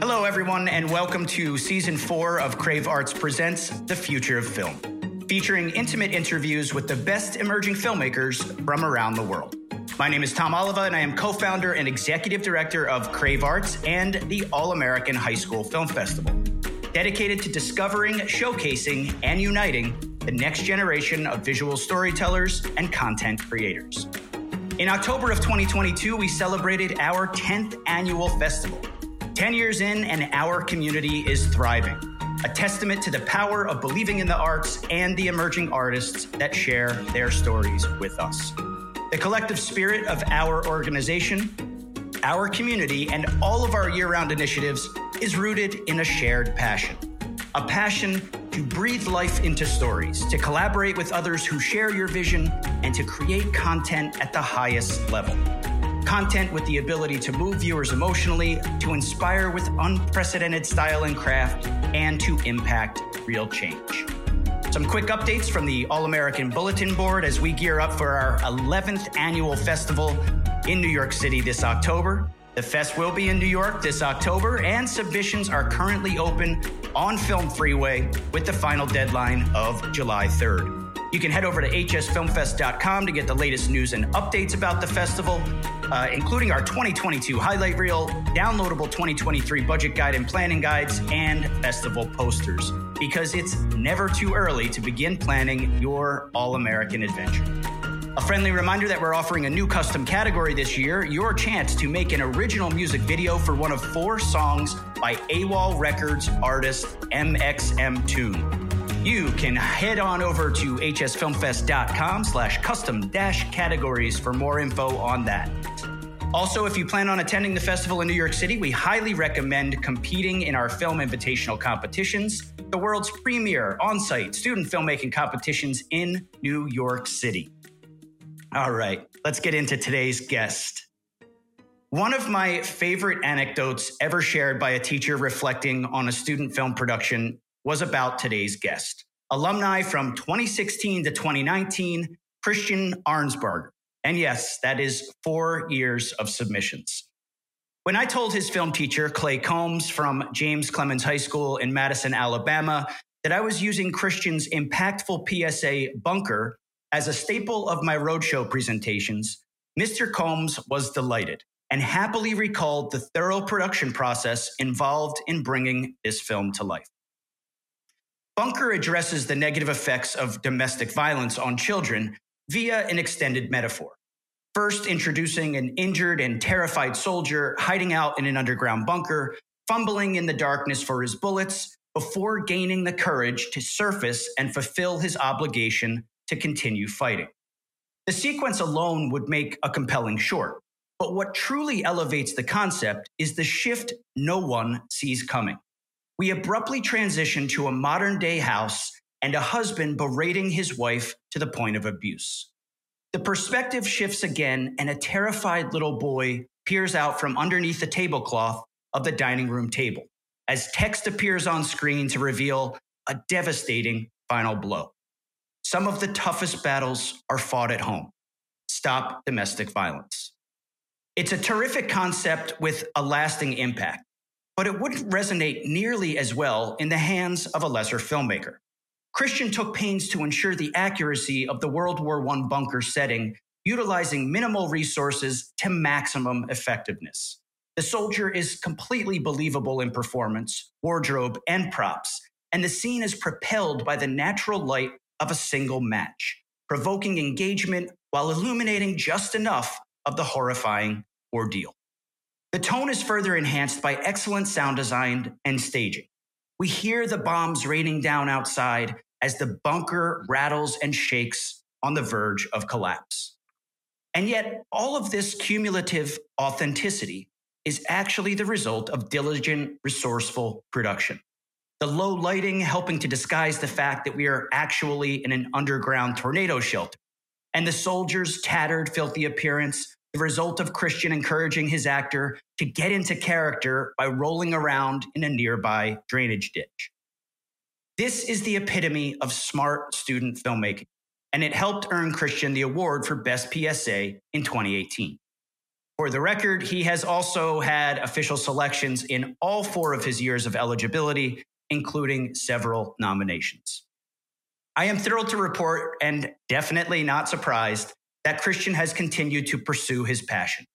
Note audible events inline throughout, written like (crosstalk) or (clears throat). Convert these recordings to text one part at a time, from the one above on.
Hello, everyone, and welcome to season four of Crave Arts Presents The Future of Film, featuring intimate interviews with the best emerging filmmakers from around the world. My name is Tom Oliva, and I am co founder and executive director of Crave Arts and the All American High School Film Festival, dedicated to discovering, showcasing, and uniting the next generation of visual storytellers and content creators. In October of 2022, we celebrated our 10th annual festival. 10 years in, and our community is thriving, a testament to the power of believing in the arts and the emerging artists that share their stories with us. The collective spirit of our organization, our community, and all of our year round initiatives is rooted in a shared passion. A passion to breathe life into stories, to collaborate with others who share your vision, and to create content at the highest level content with the ability to move viewers emotionally, to inspire with unprecedented style and craft, and to impact real change. Some quick updates from the All American Bulletin Board as we gear up for our 11th annual festival in New York City this October. The fest will be in New York this October, and submissions are currently open on Film Freeway with the final deadline of July 3rd. You can head over to hsfilmfest.com to get the latest news and updates about the festival, uh, including our 2022 highlight reel, downloadable 2023 budget guide and planning guides, and festival posters. Because it's never too early to begin planning your all American adventure. A friendly reminder that we're offering a new custom category this year your chance to make an original music video for one of four songs by AWOL Records artist MXM Tune you can head on over to hsfilmfest.com slash custom dash categories for more info on that. Also, if you plan on attending the festival in New York City, we highly recommend competing in our film invitational competitions, the world's premier on site student filmmaking competitions in New York City. All right, let's get into today's guest. One of my favorite anecdotes ever shared by a teacher reflecting on a student film production was about today's guest. Alumni from 2016 to 2019, Christian Arnsparger. And yes, that is four years of submissions. When I told his film teacher, Clay Combs from James Clemens High School in Madison, Alabama, that I was using Christian's impactful PSA bunker as a staple of my roadshow presentations, Mr. Combs was delighted and happily recalled the thorough production process involved in bringing this film to life. Bunker addresses the negative effects of domestic violence on children via an extended metaphor. First, introducing an injured and terrified soldier hiding out in an underground bunker, fumbling in the darkness for his bullets, before gaining the courage to surface and fulfill his obligation to continue fighting. The sequence alone would make a compelling short, but what truly elevates the concept is the shift no one sees coming we abruptly transition to a modern day house and a husband berating his wife to the point of abuse. The perspective shifts again, and a terrified little boy peers out from underneath the tablecloth of the dining room table as text appears on screen to reveal a devastating final blow. Some of the toughest battles are fought at home. Stop domestic violence. It's a terrific concept with a lasting impact but it wouldn't resonate nearly as well in the hands of a lesser filmmaker. Christian took pains to ensure the accuracy of the World War I bunker setting, utilizing minimal resources to maximum effectiveness. The soldier is completely believable in performance, wardrobe, and props, and the scene is propelled by the natural light of a single match, provoking engagement while illuminating just enough of the horrifying ordeal. The tone is further enhanced by excellent sound design and staging. We hear the bombs raining down outside as the bunker rattles and shakes on the verge of collapse. And yet, all of this cumulative authenticity is actually the result of diligent, resourceful production. The low lighting helping to disguise the fact that we are actually in an underground tornado shelter, and the soldiers' tattered, filthy appearance the result of Christian encouraging his actor to get into character by rolling around in a nearby drainage ditch. This is the epitome of smart student filmmaking, and it helped earn Christian the award for Best PSA in 2018. For the record, he has also had official selections in all four of his years of eligibility, including several nominations. I am thrilled to report, and definitely not surprised, that Christian has continued to pursue his passion.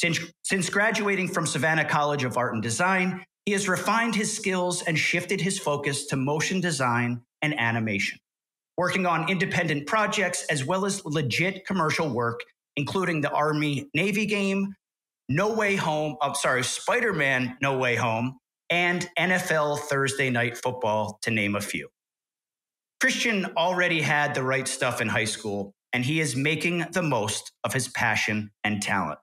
Since, since graduating from Savannah College of Art and Design, he has refined his skills and shifted his focus to motion design and animation, working on independent projects as well as legit commercial work, including the Army Navy game, No Way Home, I'm oh, sorry, Spider Man No Way Home, and NFL Thursday Night Football, to name a few. Christian already had the right stuff in high school, and he is making the most of his passion and talent.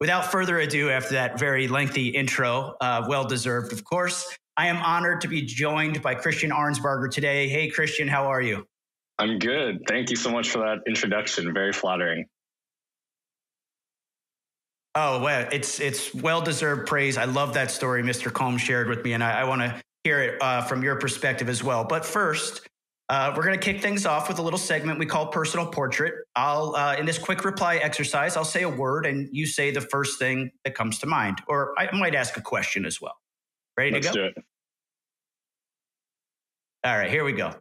Without further ado, after that very lengthy intro, uh, well deserved, of course, I am honored to be joined by Christian Arnsparger today. Hey, Christian, how are you? I'm good. Thank you so much for that introduction. Very flattering. Oh well, it's it's well deserved praise. I love that story Mr. Combs shared with me, and I, I want to hear it uh, from your perspective as well. But first, uh, we're going to kick things off with a little segment we call personal portrait. I'll, uh, in this quick reply exercise, I'll say a word and you say the first thing that comes to mind, or I might ask a question as well. Ready Let's to go? Do it. All right, here we go.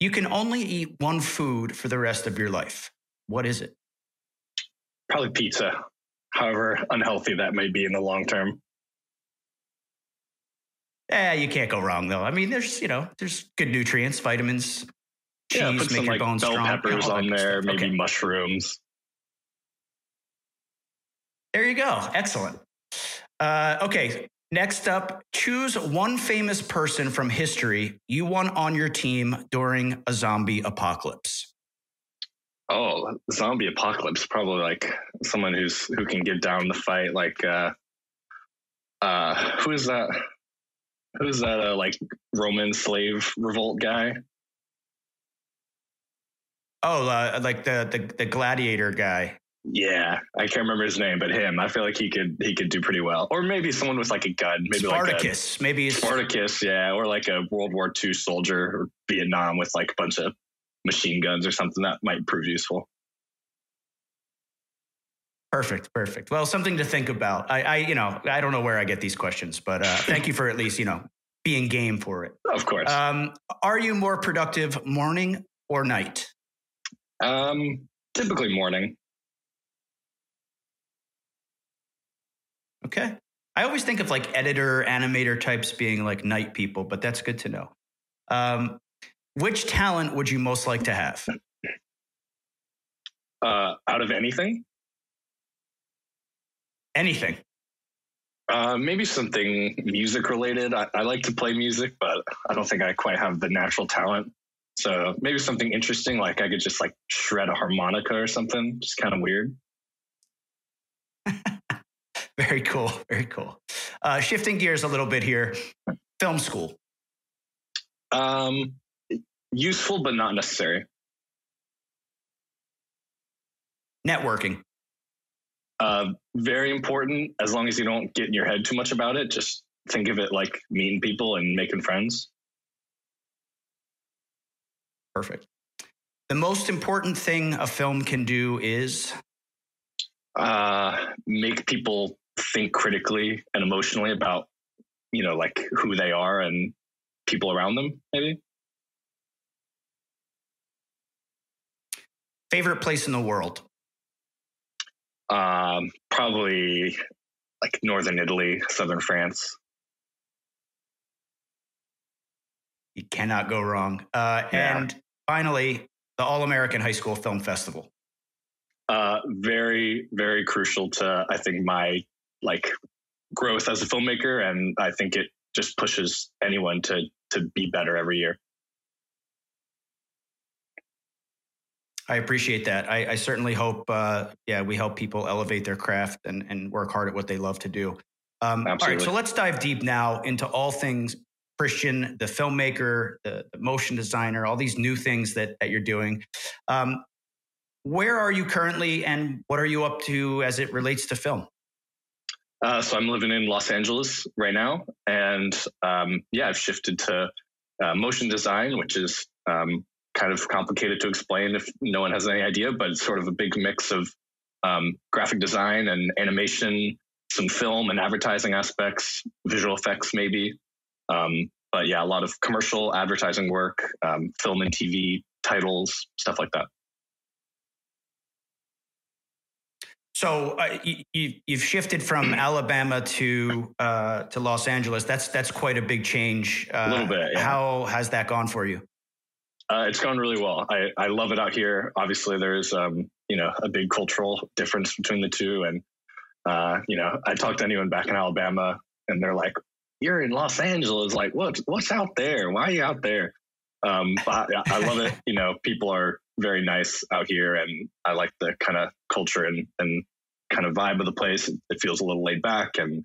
You can only eat one food for the rest of your life. What is it? Probably pizza, however unhealthy that may be in the long term. Yeah, you can't go wrong though. I mean, there's you know, there's good nutrients, vitamins, cheese, yeah, make some your like bones bell strong. peppers on there, maybe okay. mushrooms. There you go. Excellent. Uh, okay, next up, choose one famous person from history you want on your team during a zombie apocalypse. Oh, zombie apocalypse! Probably like someone who's who can get down the fight. Like, uh, uh, who is that? Who's that? Uh, like Roman slave revolt guy? Oh, uh, like the, the the gladiator guy. Yeah, I can't remember his name, but him. I feel like he could he could do pretty well. Or maybe someone with like a gun, maybe like Spartacus. like maybe it's Spartacus, yeah, or like a World War II soldier or Vietnam with like a bunch of machine guns or something that might prove useful. Perfect, perfect. Well, something to think about. I, I you know, I don't know where I get these questions, but uh, thank you for at least, you know, being game for it. Of course. Um, are you more productive morning or night? Um, typically morning. Okay. I always think of like editor, animator types being like night people, but that's good to know. Um, which talent would you most like to have? Uh, out of anything? Anything. Uh, maybe something music related. I, I, like to play music, but I don't think I quite have the natural talent. So maybe something interesting, like I could just like shred a harmonica or something. Just kind of weird. (laughs) very cool. Very cool. Uh, shifting gears a little bit here. Film school. Um, useful, but not necessary. Networking. Uh, very important as long as you don't get in your head too much about it. Just think of it like meeting people and making friends. Perfect. The most important thing a film can do is uh, make people think critically and emotionally about, you know, like who they are and people around them, maybe. Favorite place in the world? Um, probably like northern Italy, southern France. You cannot go wrong. Uh, Yeah. And finally, the All American High School Film Festival. Uh, very, very crucial to I think my like growth as a filmmaker, and I think it just pushes anyone to to be better every year. I appreciate that. I, I certainly hope, uh, yeah, we help people elevate their craft and, and work hard at what they love to do. Um, all right, so let's dive deep now into all things Christian, the filmmaker, the, the motion designer, all these new things that, that you're doing. Um, where are you currently and what are you up to as it relates to film? Uh, so I'm living in Los Angeles right now, and um, yeah, I've shifted to uh, motion design, which is um, kind of complicated to explain if no one has any idea, but it's sort of a big mix of um, graphic design and animation, some film and advertising aspects, visual effects maybe. Um, but yeah, a lot of commercial advertising work, um, film and TV titles, stuff like that. So uh, you, have shifted from (clears throat) Alabama to uh, to Los Angeles. That's that's quite a big change. Uh, a little bit. Yeah. How has that gone for you? Uh, it's gone really well. I, I love it out here. Obviously, there's um, you know a big cultural difference between the two, and uh, you know I talk to anyone back in Alabama, and they're like, "You're in Los Angeles. Like, what's what's out there? Why are you out there?" Um, I, I love it. You know, people are very nice out here, and I like the kind of culture and and kind of vibe of the place. It feels a little laid back and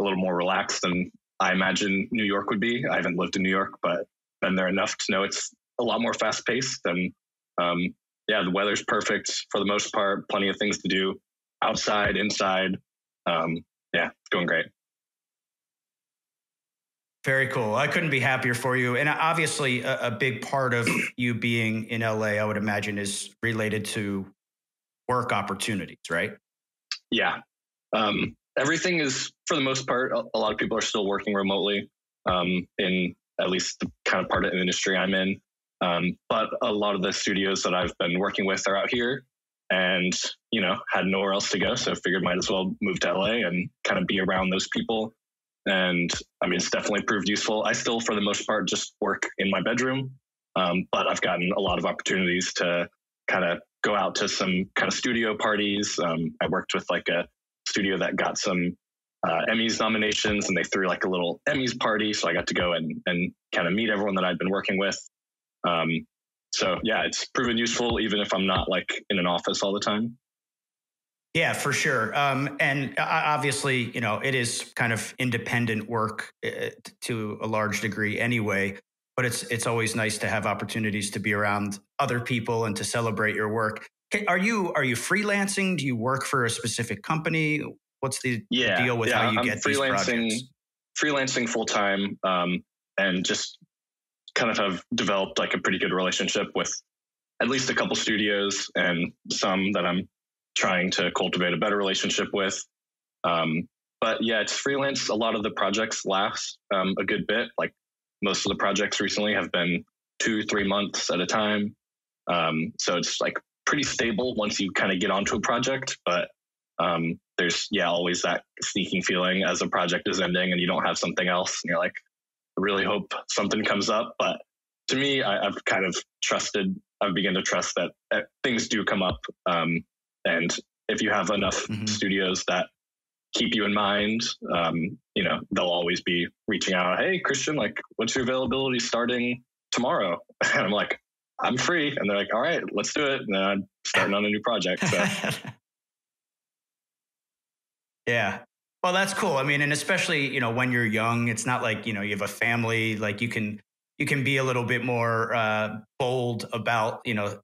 a little more relaxed than I imagine New York would be. I haven't lived in New York, but been there enough to know it's a lot more fast paced. And um, yeah, the weather's perfect for the most part. Plenty of things to do outside, inside. Um, yeah, going great. Very cool. I couldn't be happier for you. And obviously, a, a, big part of (clears throat) you being in LA, I would imagine, is related to work opportunities, right? Yeah. Um, everything is, for the most part, a, a, lot of people are still working remotely um, in at least the kind of part of the industry I'm in. Um, but a lot of the studios that I've been working with are out here and, you know, had nowhere else to go. So figured might as well move to LA and kind of be around those people. And I mean, it's definitely proved useful. I still, for the most part, just work in my bedroom. Um, but I've gotten a lot of opportunities to kind of go out to some kind of studio parties. Um, I worked with like a studio that got some uh, Emmys nominations and they threw like a little Emmys party. So I got to go and, and kind of meet everyone that I'd been working with. Um, so yeah, it's proven useful even if I'm not like in an office all the time. Yeah, for sure. Um, and obviously, you know, it is kind of independent work uh, to a large degree anyway. But it's it's always nice to have opportunities to be around other people and to celebrate your work. Are you are you freelancing? Do you work for a specific company? What's the, yeah, deal with yeah, how you I'm get freelancing, these projects? Freelancing full time, um, and just kind of have developed like a pretty good relationship with at least a couple studios and some that I'm trying to cultivate a better relationship with. Um, but yeah, it's freelance. A lot of the projects last um, a good bit. Like most of the projects recently have been two, three months at a time. Um, so it's like pretty stable once you kind of get onto a project. But um, there's, yeah, always that sneaking feeling as a project is ending and you don't have something else. And you're like, really hope something comes up. But to me, I, have kind of trusted, I've begun to trust that, that things do come up. Um, and if you have enough mm-hmm. studios that keep you in mind, um, you know, they'll always be reaching out. Hey, Christian, like, what's your availability starting tomorrow? (laughs) And I'm like, I'm free. And they're like, all right, let's do it. And then I'm starting on a new project. So. (laughs) yeah. Well, that's cool. I mean, and especially, you know, when you're young, it's not like, you know, you have a family, like you can, you can be a little bit more uh, bold about, you know,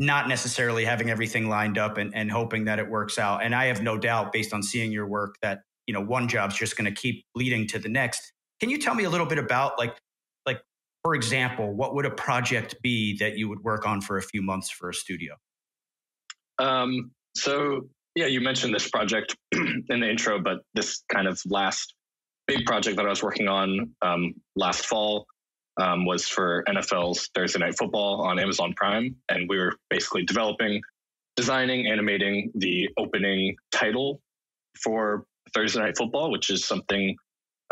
not necessarily having everything lined up and, and hoping that it works out. And I have no doubt, based on seeing your work, that you know one job's just going to keep leading to the next. Can you tell me a little bit about like like for example, what would a project be that you would work on for a few months for a studio? Um, so yeah, you mentioned this project (clears throat) in the intro, but this kind of last big project that I was working on um, last fall um, was for NFL's Thursday Night Football on Amazon Prime, and we were basically developing, designing, animating the opening title for Thursday Night Football, which is something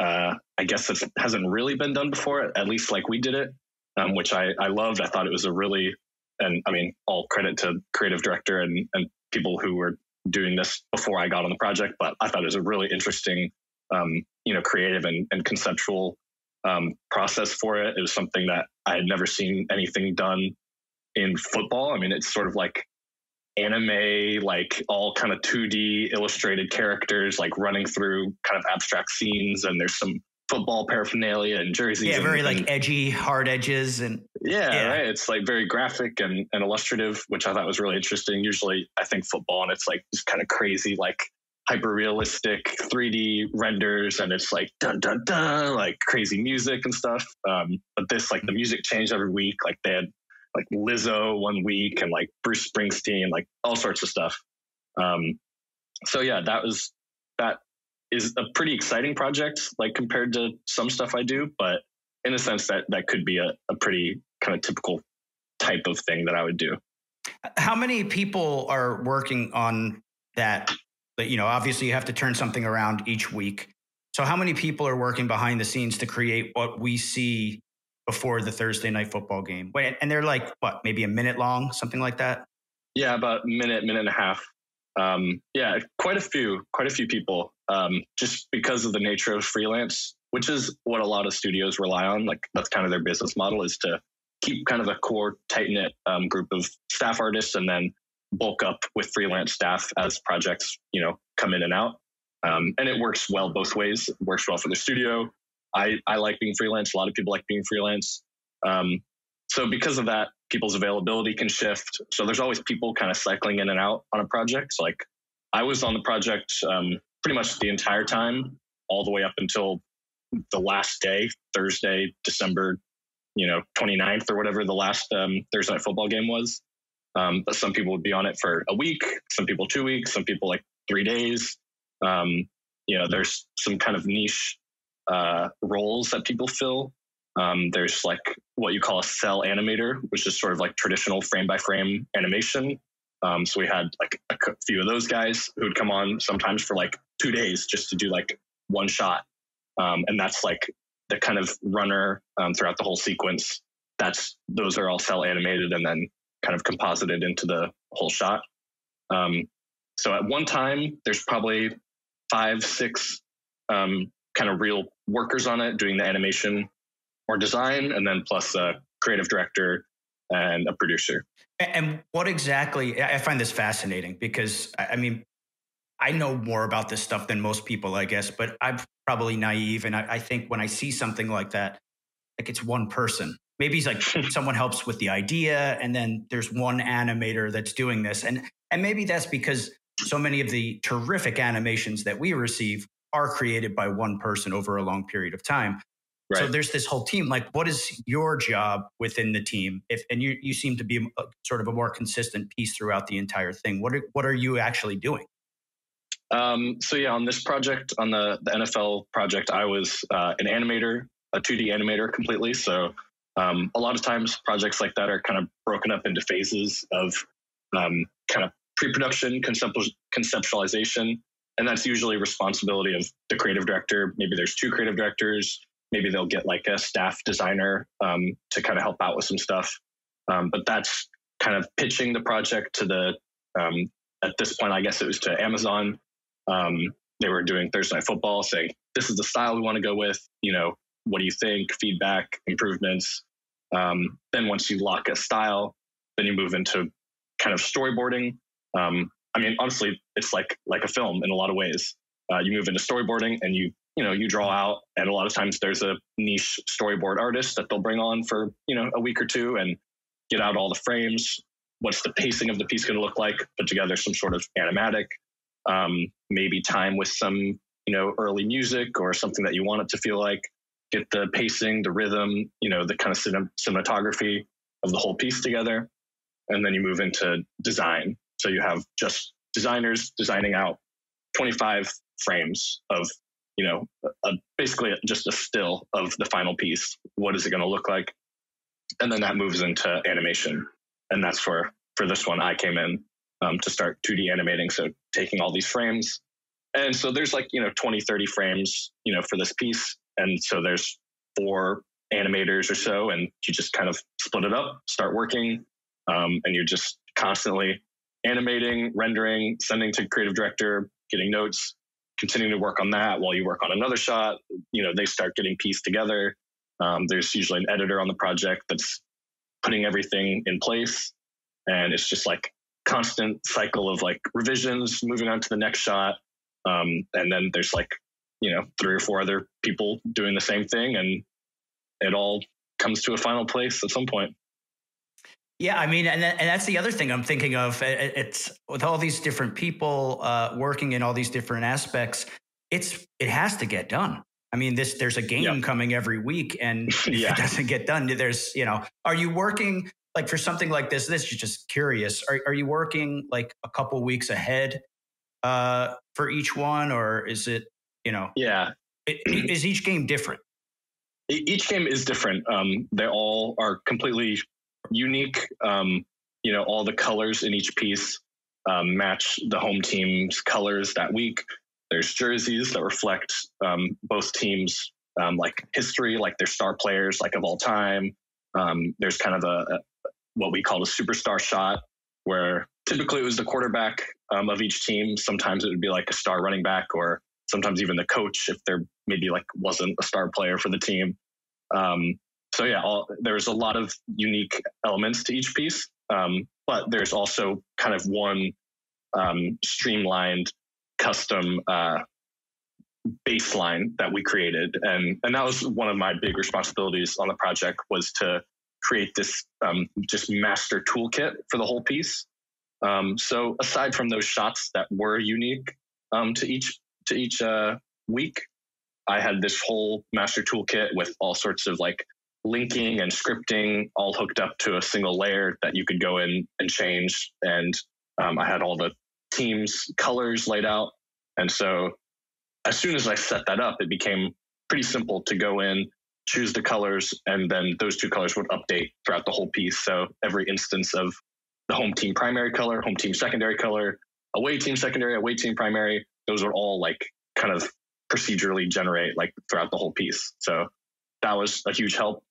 uh, I guess that hasn't really been done before, at least like we did it, um, which I, I loved. I thought it was a really, and I mean, all credit to creative director and, and people who were doing this before I got on the project, but I thought it was a really interesting, um, you know, creative and, and conceptual um, process for it. It was something that I had never seen anything done in football. I mean, it's sort of like anime, like all kind of 2D illustrated characters, like running through kind of abstract scenes, and there's some football paraphernalia and jerseys. Yeah, very and, like edgy, hard edges, and yeah, yeah, right. It's like very graphic and, and illustrative, which I thought was really interesting. Usually, I think football and it's like just kind of crazy, like hyper realistic 3D renders and it's like dun dun dun like crazy music and stuff. Um, but this like the music changed every week. Like they had like Lizzo one week and like Bruce Springsteen, like all sorts of stuff. Um, so yeah, that was is a pretty exciting project, like compared to some stuff I do, but in a sense that that could be a, a pretty kind of typical type of thing that I would do. How many people are working on that? That you know, obviously, you have to turn something around each week. So, how many people are working behind the scenes to create what we see before the Thursday night football game? Wait, and they're like what, maybe a minute long, something like that? Yeah, about minute, minute and a half. Um, yeah, quite a few, quite a few people. Um, just because of the nature of freelance, which is what a lot of studios rely on. Like that's kind of their business model is to keep kind of a core tight knit um, group of staff artists and then bulk up with freelance staff as projects you know come in and out. Um, and it works well both ways. It works well for the studio. I I like being freelance. A lot of people like being freelance. So because of that, people's availability can shift. So there's always people kind of cycling in and out on a project. Like I was on the project um, pretty much the entire time, all the way up until the last day, Thursday, December, you know, 29th or whatever the last um, Thursday night football game was. Um, but some people would be on it for a week, some people two weeks, some people like three days. Um, you know, there's some kind of niche uh, roles that people fill. Um, there's like what you call a cel animator, which is sort of like traditional frame by frame animation. Um, so we had like a few of those guys who would come on sometimes for like two days just to do like one shot. Um, and that's like the kind of runner um, throughout the whole sequence. That's those are all cel animated and then kind of composited into the whole shot. Um, so at one time, there's probably five, six um, kind of real workers on it doing the animation or design, and then plus a creative director and a producer. And what exactly, I find this fascinating because I mean, I know more about this stuff than most people, I guess, but I'm probably naive. And I, I think when I see something like that, like it's one person. Maybe he's like (laughs) someone helps with the idea, and then there's one animator that's doing this. And and maybe that's because so many of the terrific animations that we receive are created by one person over a long period of time. Right. So there's this whole team. Like, what is your job within the team? If and you you seem to be a, sort of a more consistent piece throughout the entire thing. What are what are you actually doing? Um, so yeah, on this project, on the the NFL project, I was uh, an animator, a 2D animator completely. So um, a lot of times projects like that are kind of broken up into phases of um, kind of pre-production, conceptual, conceptualization, and that's usually responsibility of the creative director. Maybe there's two creative directors maybe they'll get like a staff designer um, to kind of help out with some stuff. Um, but that's kind of pitching the project to the, um, at this point, I guess it was to Amazon. Um, they were doing Thursday Night Football saying, this is the style we want to go with. You know, what do you think? Feedback, improvements. Um, then once you lock a style, then you move into kind of storyboarding. Um, I mean, honestly, it's like like a film in a lot of ways. Uh, you move into storyboarding and you you know you draw out and a lot of times there's a niche storyboard artist that they'll bring on for you know a week or two and get out all the frames what's the pacing of the piece going to look like put together some sort of animatic um, maybe time with some you know early music or something that you want it to feel like get the pacing the rhythm you know the kind of cinem- cinematography of the whole piece together and then you move into design. So you have just designers designing out 25 frames of you know, a, basically just a still of the final piece. What is it going to look like? And then that moves into animation. And that's where, for this one, I came in um, to start 2D animating. So taking all these frames. And so there's like, you know, 20, 30 frames, you know, for this piece. And so there's four animators or so. And you just kind of split it up, start working. Um, and you're just constantly animating, rendering, sending to creative director, getting notes, continuing to work on that while you work on another shot. You know, they start getting pieced together. Um, there's usually an editor on the project that's putting everything in place. And it's just like constant cycle of like revisions, moving on to the next shot. Um, and then there's like, you know, three or four other people doing the same thing. And it all comes to a final place at some point. Yeah, I mean, and, and that's the other thing I'm thinking of. It's with all these different people uh, working in all these different aspects. It's it has to get done. I mean, this there's a game yep. coming every week, and (laughs) if yeah. it doesn't get done, there's you know, are you working like for something like this? This is just curious. Are are you working like a couple weeks ahead uh, for each one, or is it you know? Yeah, it, is each game different? Each game is different. Um, they all are completely unique. Um, you know, all the colors in each piece um, match the home team's colors that week. There's jerseys that reflect um, both teams' um, like history, like their star players, like of all time. Um, there's kind of a, a, what we call a superstar shot, where typically it was the quarterback um, of each team. Sometimes it would be like a star running back, or sometimes even the coach if there maybe like wasn't a star player for the team. Um, so yeah, all, there's a lot of unique elements to each piece, um, but there's also kind of one um, streamlined custom uh, baseline that we created, and and that was one of my big responsibilities on the project was to create this um, just master toolkit for the whole piece. Um, so aside from those shots that were unique um, to each to each uh, week, I had this whole master toolkit with all sorts of like linking and scripting all hooked up to a single layer that you could go in and change. And um, I had all the teams' colors laid out. And so as soon as I set that up, it became pretty simple to go in, choose the colors, and then those two colors would update throughout the whole piece. So every instance of the home team primary color, home team secondary color, away team secondary, away team primary, those would all like kind of procedurally generate like throughout the whole piece. So that was a huge help.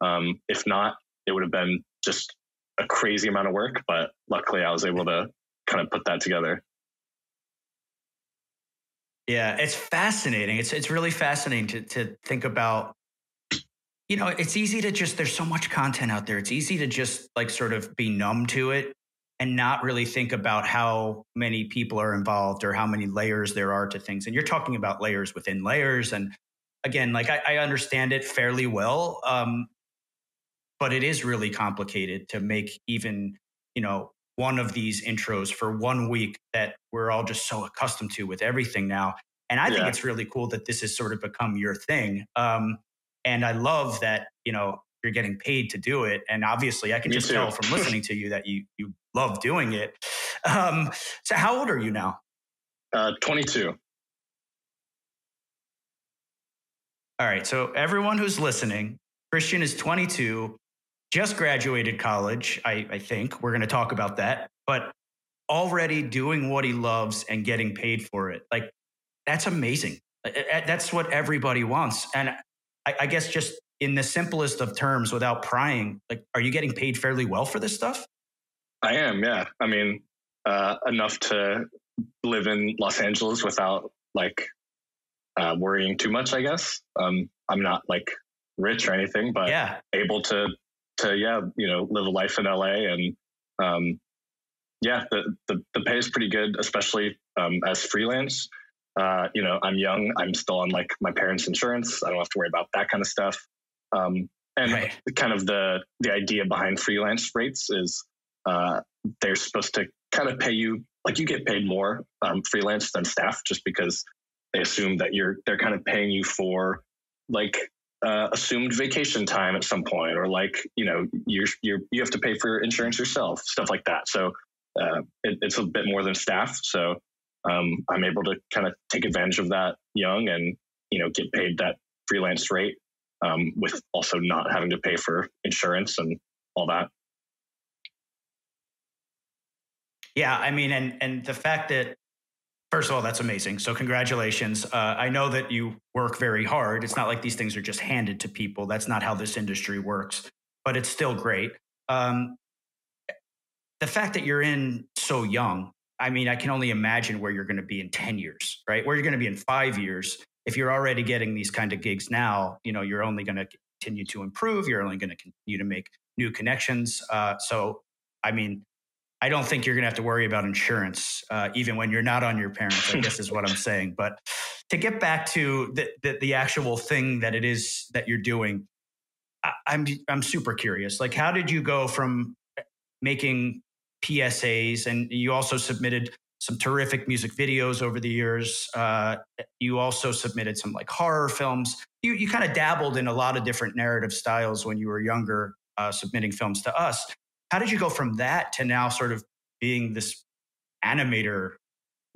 Um, if not, it would have been just a crazy amount of work, but luckily I was able to kind of put that together. Yeah, it's fascinating. It's it's really fascinating to to think about. You know, it's easy to just there's so much content out there. It's easy to just like sort of be numb to it and not really think about how many people are involved or how many layers there are to things. And you're talking about layers within layers. And again, like I, I understand it fairly well. Um, but it is really complicated to make even you know one of these intros for one week that we're all just so accustomed to with everything now and i yeah. think it's really cool that this has sort of become your thing um, and i love that you know you're getting paid to do it and obviously i can Me just too. tell from (laughs) listening to you that you you love doing it um, so how old are you now uh, 22 all right so everyone who's listening christian is 22 just graduated college, I, I think. We're going to talk about that. But already doing what he loves and getting paid for it. Like, that's amazing. That's what everybody wants. And I, I guess just in the simplest of terms, without prying, like, are you getting paid fairly well for this stuff? I am, yeah. I mean, uh, enough to live in Los Angeles without like uh, worrying too much, I guess. Um, I'm not like rich or anything, but yeah. able to to yeah, you know, live a life in LA and um, yeah, the, the, the pay is pretty good, especially um, as freelance. Uh, you know, I'm young. I'm still on like my parents' insurance. I don't have to worry about that kind of stuff. Um, and right. kind of the the idea behind freelance rates is uh, they're supposed to kind of pay you like you get paid more um, freelance than staff, just because they assume that you're they're kind of paying you for like uh, assumed vacation time at some point, or like you know you you you have to pay for your insurance yourself, stuff like that. So uh, it, it's a bit more than staff. So um, I'm able to kind of take advantage of that young and you know get paid that freelance rate um, with also not having to pay for insurance and all that. Yeah, I mean, and and the fact that First of all, that's amazing. So, congratulations. Uh, I know that you work very hard. It's not like these things are just handed to people. That's not how this industry works, but it's still great. Um, the fact that you're in so young, I mean, I can only imagine where you're going to be in 10 years, right? Where you're going to be in five years. If you're already getting these kind of gigs now, you know, you're only going to continue to improve. You're only going to continue to make new connections. Uh, so, I mean, I don't think you're going to have to worry about insurance, uh, even when you're not on your parents. I guess is what I'm saying. But to get back to the, the, the actual thing that it is that you're doing, I, I'm I'm super curious. Like, how did you go from making PSAs, and you also submitted some terrific music videos over the years. Uh, you also submitted some like horror films. You you kind of dabbled in a lot of different narrative styles when you were younger, uh, submitting films to us. How did you go from that to now sort of being this animator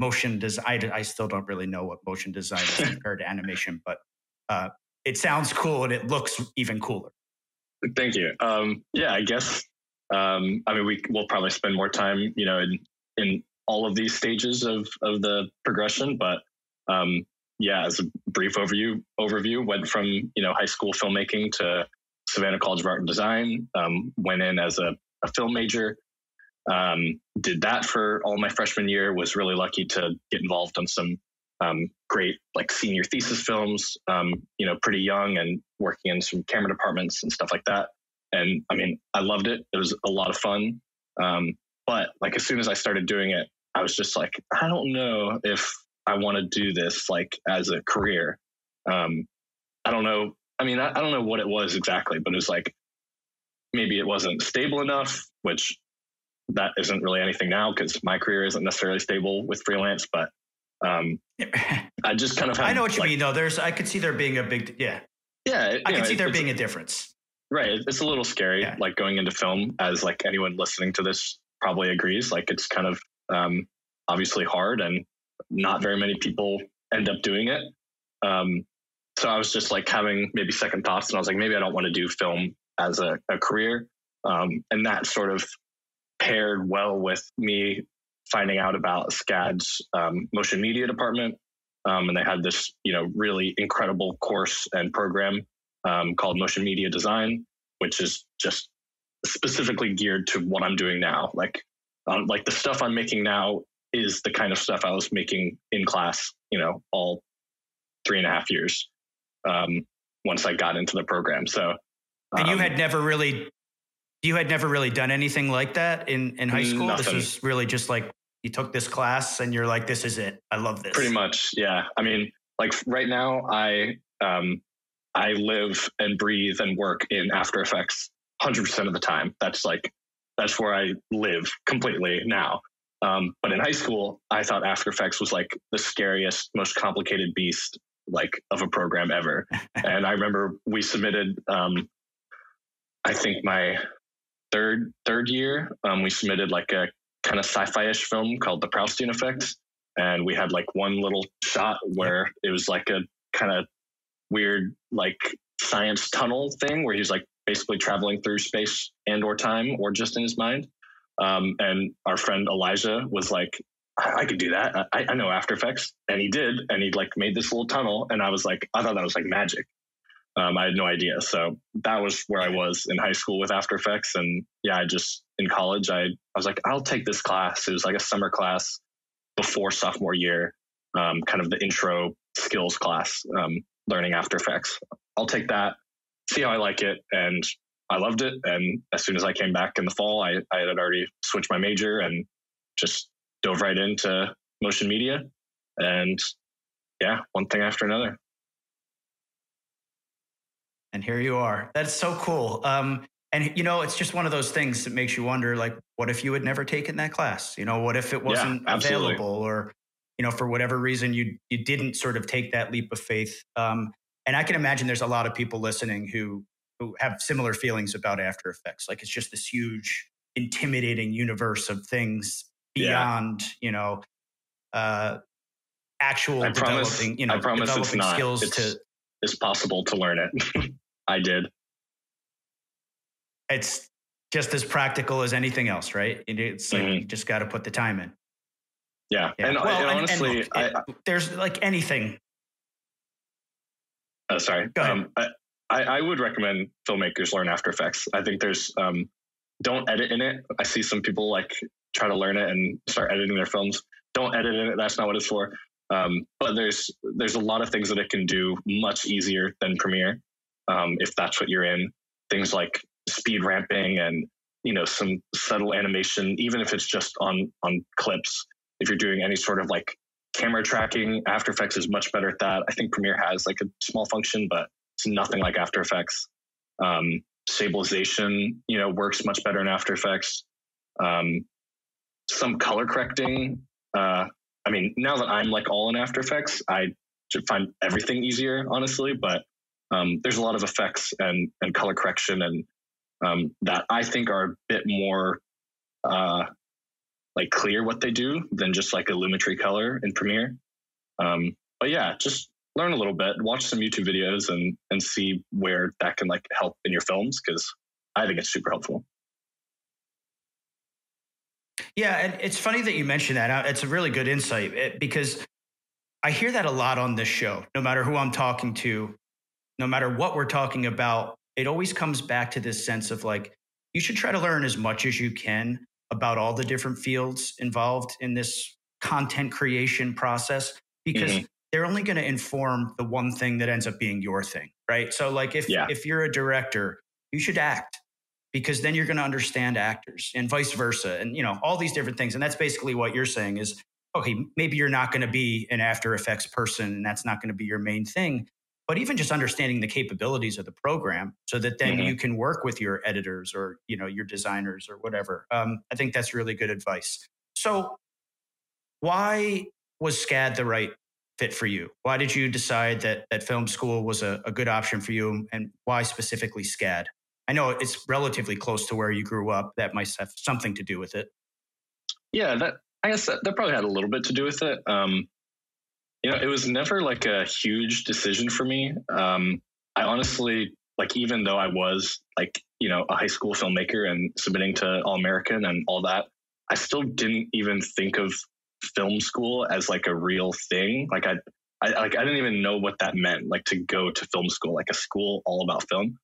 motion design? I, I still don't really know what motion design is (laughs) compared to animation, but uh, it sounds cool and it looks even cooler. Thank you. Um, yeah, I guess. Um, I mean, we will probably spend more time, you know, in in all of these stages of of the progression. But um, yeah, as a brief overview, overview went from you know high school filmmaking to Savannah College of Art and Design. Um, went in as a, a film major. Um, did that for all my freshman year. Was really lucky to get involved on some um, great like senior thesis films. Um, you know, pretty young and working in some camera departments and stuff like that. And I mean, I loved it. It was a lot of fun. Um, but like as soon as I started doing it, I was just like, I don't know if I want to do this like as a career. Um, I don't know. I mean, I, I don't know what it was exactly, but it was like maybe it wasn't stable enough, which that isn't really anything now because my career isn't necessarily stable with freelance. But um, (laughs) I just kind of had, I know what you like, mean though. There's I could see there being a big yeah. Yeah, I could know, see there being a difference. Right. It's a little scary, Yeah. like going into film, as like anyone listening to this probably agrees. Like it's kind of um, obviously hard, and not very many people end up doing it. Um, so I was just like having maybe second thoughts, and I was like, maybe I don't want to do film as a, a career. Um, and that sort of paired well with me finding out about SCAD's um, motion media department. Um, and they had this, you know, really incredible course and program um, called Motion Media Design, which is just specifically geared to what I'm doing now. Like, um, like the stuff I'm making now is the kind of stuff I was making in class, you know, all three and a half years um, once I got into the program. So, And you um, had never really you had never really done anything like that in in high school. This Nothing. was really just like you took this class and you're like, this is it. I love this. Pretty much, yeah. I mean, like right now, I um, I live and breathe and work in After Effects 100 percent of the time. That's like that's where I live completely now. Um, but in high school, I thought After Effects was like the scariest, most complicated beast like of a program ever. (laughs) and I remember we submitted. Um, I think my third third year, um, we submitted like a kind of sci-fi-ish film called The Proustian Effect, and we had like one little shot where it was like a kind of weird like science tunnel thing where he's like basically traveling through space and or time or just in his mind. Um, and our friend Elijah was like, I, I could do that. I, I know After Effects, and he did, and he like made this little tunnel, and I was like, I thought that was like magic. Um, I had no idea. So that was where I was in high school with After Effects, and yeah, I just in college, I I was like, I'll take this class. It was like a summer class before sophomore year, um, kind of the intro skills class, um, learning After Effects. I'll take that, see how I like it, and I loved it. And as soon as I came back in the fall, I, I had already switched my major and just dove right into motion media. And yeah, one thing after another. And here you are. That's so cool. Um, and you know, it's just one of those things that makes you wonder, like, what if you had never taken that class? You know, what if it wasn't absolutely. available, or you know, for whatever reason you you didn't sort of take that leap of faith? Um, and I can imagine there's a lot of people listening who who have similar feelings about After Effects. Like, it's just this huge, intimidating universe of things Yeah. beyond, you know, uh, actual I promise- developing, you know, I promise it's developing not. skills It's- to It's possible to learn it. (laughs) I did. it's just as practical as anything else, right? It's like Mhm. you just got to put the time in. Yeah. Yeah. And, Well, and and- and honestly, look, I, it- there's like anything. Oh, sorry. Go ahead. Um, I, I I would recommend filmmakers learn After Effects. I think there's um, don't edit in it. I see some people like try to learn it and start editing their films. Don't edit in it. That's not what it's for. Um, but there's there's a lot of things that it can do much easier than Premiere um, if that's what you're in. Things like speed ramping and you know some subtle animation, even if it's just on on clips. If you're doing any sort of like camera tracking, After Effects is much better at that. I think Premiere has like a small function, but it's nothing like After Effects. Um, stabilization, you know, works much better in After Effects. Um, some color correcting uh, I mean, now that I'm like all in After Effects, I find everything easier, honestly. But um, there's a lot of effects and and color correction and um, that I think are a bit more uh, like clear what they do than just like a Lumetri color in Premiere. Um, but yeah, just learn a little bit, watch some YouTube videos, and and see where that can like help in your films because I think it's super helpful. Yeah, and it's funny that you mentioned that. Uh, it's a really good insight eh, because I hear that a lot on this show. No matter who I'm talking to, no matter what we're talking about, it always comes back to this sense of like you should try to learn as much as you can about all the different fields involved in this content creation process because mm-hmm. they're only going to inform the one thing that ends up being your thing, right? So like if yeah. if you're a director, you should act because then you're going to understand actors and vice versa and you know all these different things and that's basically what you're saying is okay maybe you're not going to be an after effects person and that's not going to be your main thing but even just understanding the capabilities of the program so that then mm-hmm. you can work with your editors or you know your designers or whatever um, i think that's really good advice. So why was scad the right fit for you? Why did you decide that that film school was a, a good option for you and why specifically scad? I know it's relatively close to where you grew up. That might have something to do with it. Yeah that i guess that, that probably had a little bit to do with it. Um, you know, it was never like a huge decision for me. Um, I honestly, like, even though I was like, you know, a high school filmmaker and submitting to All American and all that, I still didn't even think of film school as like a real thing. Like I, I like I didn't even know what that meant. Like to go to film school, like a school all about film.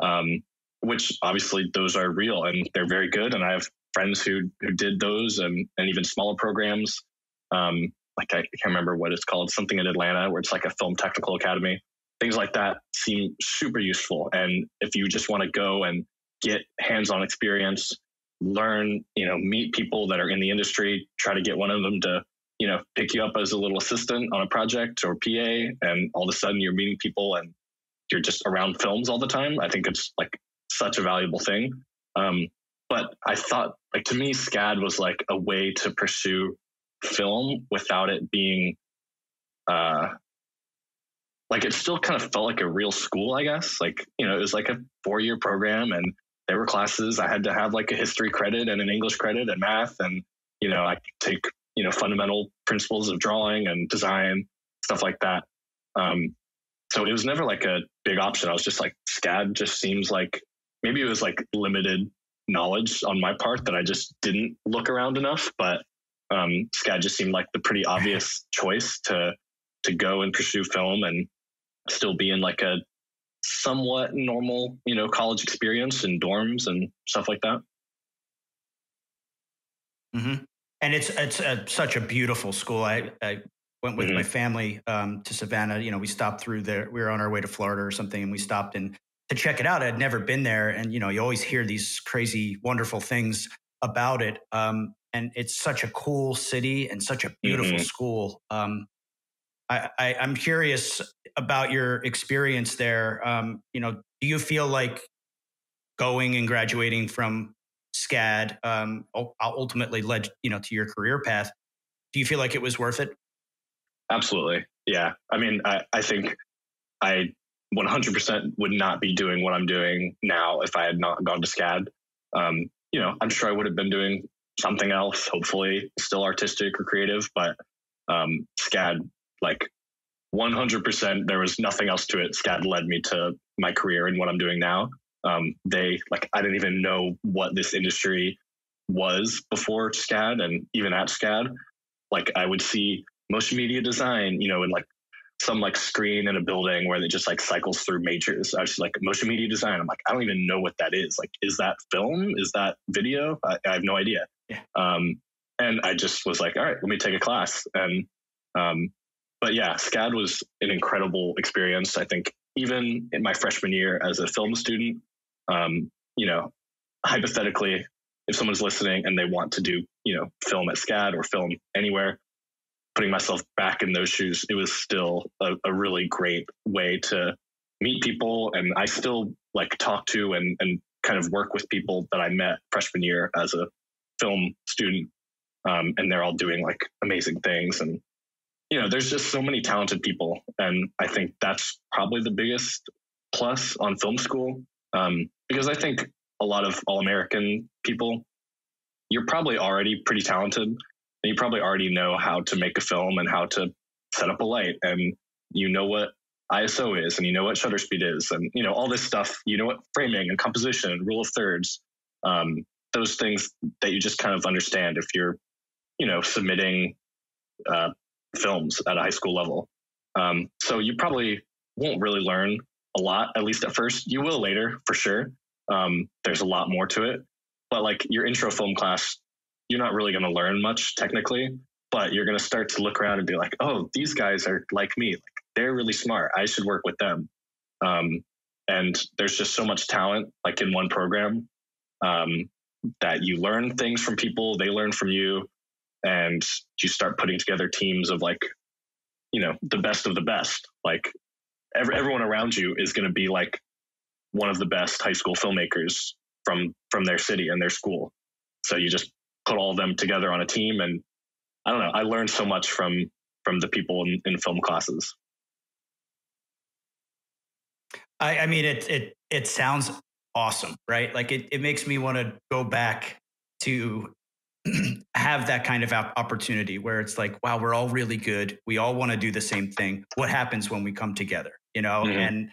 Um, which obviously those are real and they're very good. And I have friends who who did those and and even smaller programs. Um, like I can't remember what it's called, something in Atlanta where it's like a film technical academy. Things like that seem super useful. And if you just want to go and get hands-on experience, learn, you know, meet people that are in the industry, try to get one of them to, you know, pick you up as a little assistant on a project or PA, and all of a sudden you're meeting people and you're just around films all the time. I think it's like such a valuable thing. Um, but I thought, like to me, SCAD was like a way to pursue film without it being uh like it still kind of felt like a real school i guess. Like you know it was like a four year program and there were classes. I had to have like a history credit and an english credit and math and you know i take you know fundamental principles of drawing and design stuff like that. Um so it was never like a big option. I was just like scad just seems like maybe it was like limited knowledge on my part that i just didn't look around enough but um, SCAD just seemed like the pretty obvious (laughs) choice to to go and pursue film and still be in like a somewhat normal, you know, college experience and dorms and stuff like that. Mm-hmm. And it's it's a, such a beautiful school. I, I went with mm-hmm. my family um, to Savannah. You know, we stopped through there. We were on our way to Florida or something, and we stopped and to check it out. I'd never been there, and you know, you always hear these crazy, wonderful things about it. Um, and it's such a cool city and such a beautiful mm-hmm. school. Um, I, I, am curious about your experience there. Um, you know, do you feel like going and graduating from SCAD um, ultimately led you know to your career path? Do you feel like it was worth it? Absolutely, yeah. I mean, I, I think I 100% would not be doing what I'm doing now if I had not gone to SCAD. Um, you know, I'm sure I would have been doing something else, hopefully still artistic or creative, but um, SCAD, like 100%, there was nothing else to it. SCAD led me to my career and what I'm doing now. Um, they, like, I didn't even know what this industry was before SCAD and even at SCAD. Like, I would see motion media design, you know, in like some like screen in a building where it just like cycles through majors. I was like motion media design. I'm like, I don't even know what that is. Like, is that film? Is that video? I, I have no idea. Yeah. Um, and I just was like, all right, let me take a class. And, um, but yeah, SCAD was an incredible experience. I think even in my freshman year as a film student, um, you know, hypothetically, if someone's listening and they want to do, you know, film at SCAD or film anywhere, putting myself back in those shoes, it was still a, a really great way to meet people. And I still like talk to and, and kind of work with people that I met freshman year as a film student. um, and they're all doing like amazing things. And you know, there's just so many talented people, and I think that's probably the biggest plus on film school um, because I think a lot of all American people, you're probably already pretty talented, and you probably already know how to make a film and how to set up a light, and you know what ISO is, and you know what shutter speed is, and you know all this stuff. You know what framing and composition, and rule of thirds, um, those things that you just kind of understand if you're, you know, submitting uh, films at a high school level. Um, so you probably won't really learn a lot, at least at first. You will later, for sure. Um, there's a lot more to it, but like your intro film class, you're not really going to learn much technically, but you're going to start to look around and be like, oh, these guys are like me. Like they're really smart. I should work with them. Um, and there's just so much talent, like in one program, um, that you learn things from people, they learn from you, and you start putting together teams of like, you know, the best of the best. Like every, everyone around you is going to be like one of the best high school filmmakers from from their city and their school. So you just put all of them together on a team, and I don't know. I learned so much from from the people in, in film classes. I, I mean, it it it sounds awesome, right? Like it it makes me want to go back to (clears throat) have that kind of opportunity where it's like, wow, we're all really good. We all want to do the same thing. What happens when we come together? You know, mm-hmm. and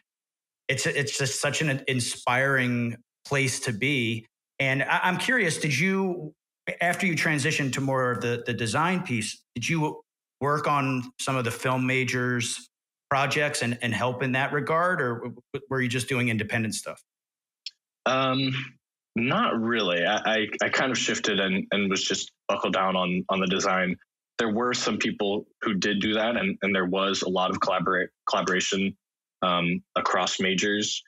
it's it's just such an inspiring place to be. And I, am curious, did you after you transitioned to more of the the design piece, did you work on some of the film majors projects and, and help in that regard, or were you just doing independent stuff? Um, not really. I, I, I kind of shifted and, and was just buckled down on on the design. There were some people who did do that, and, and there was a lot of collaborate collaboration um, across majors.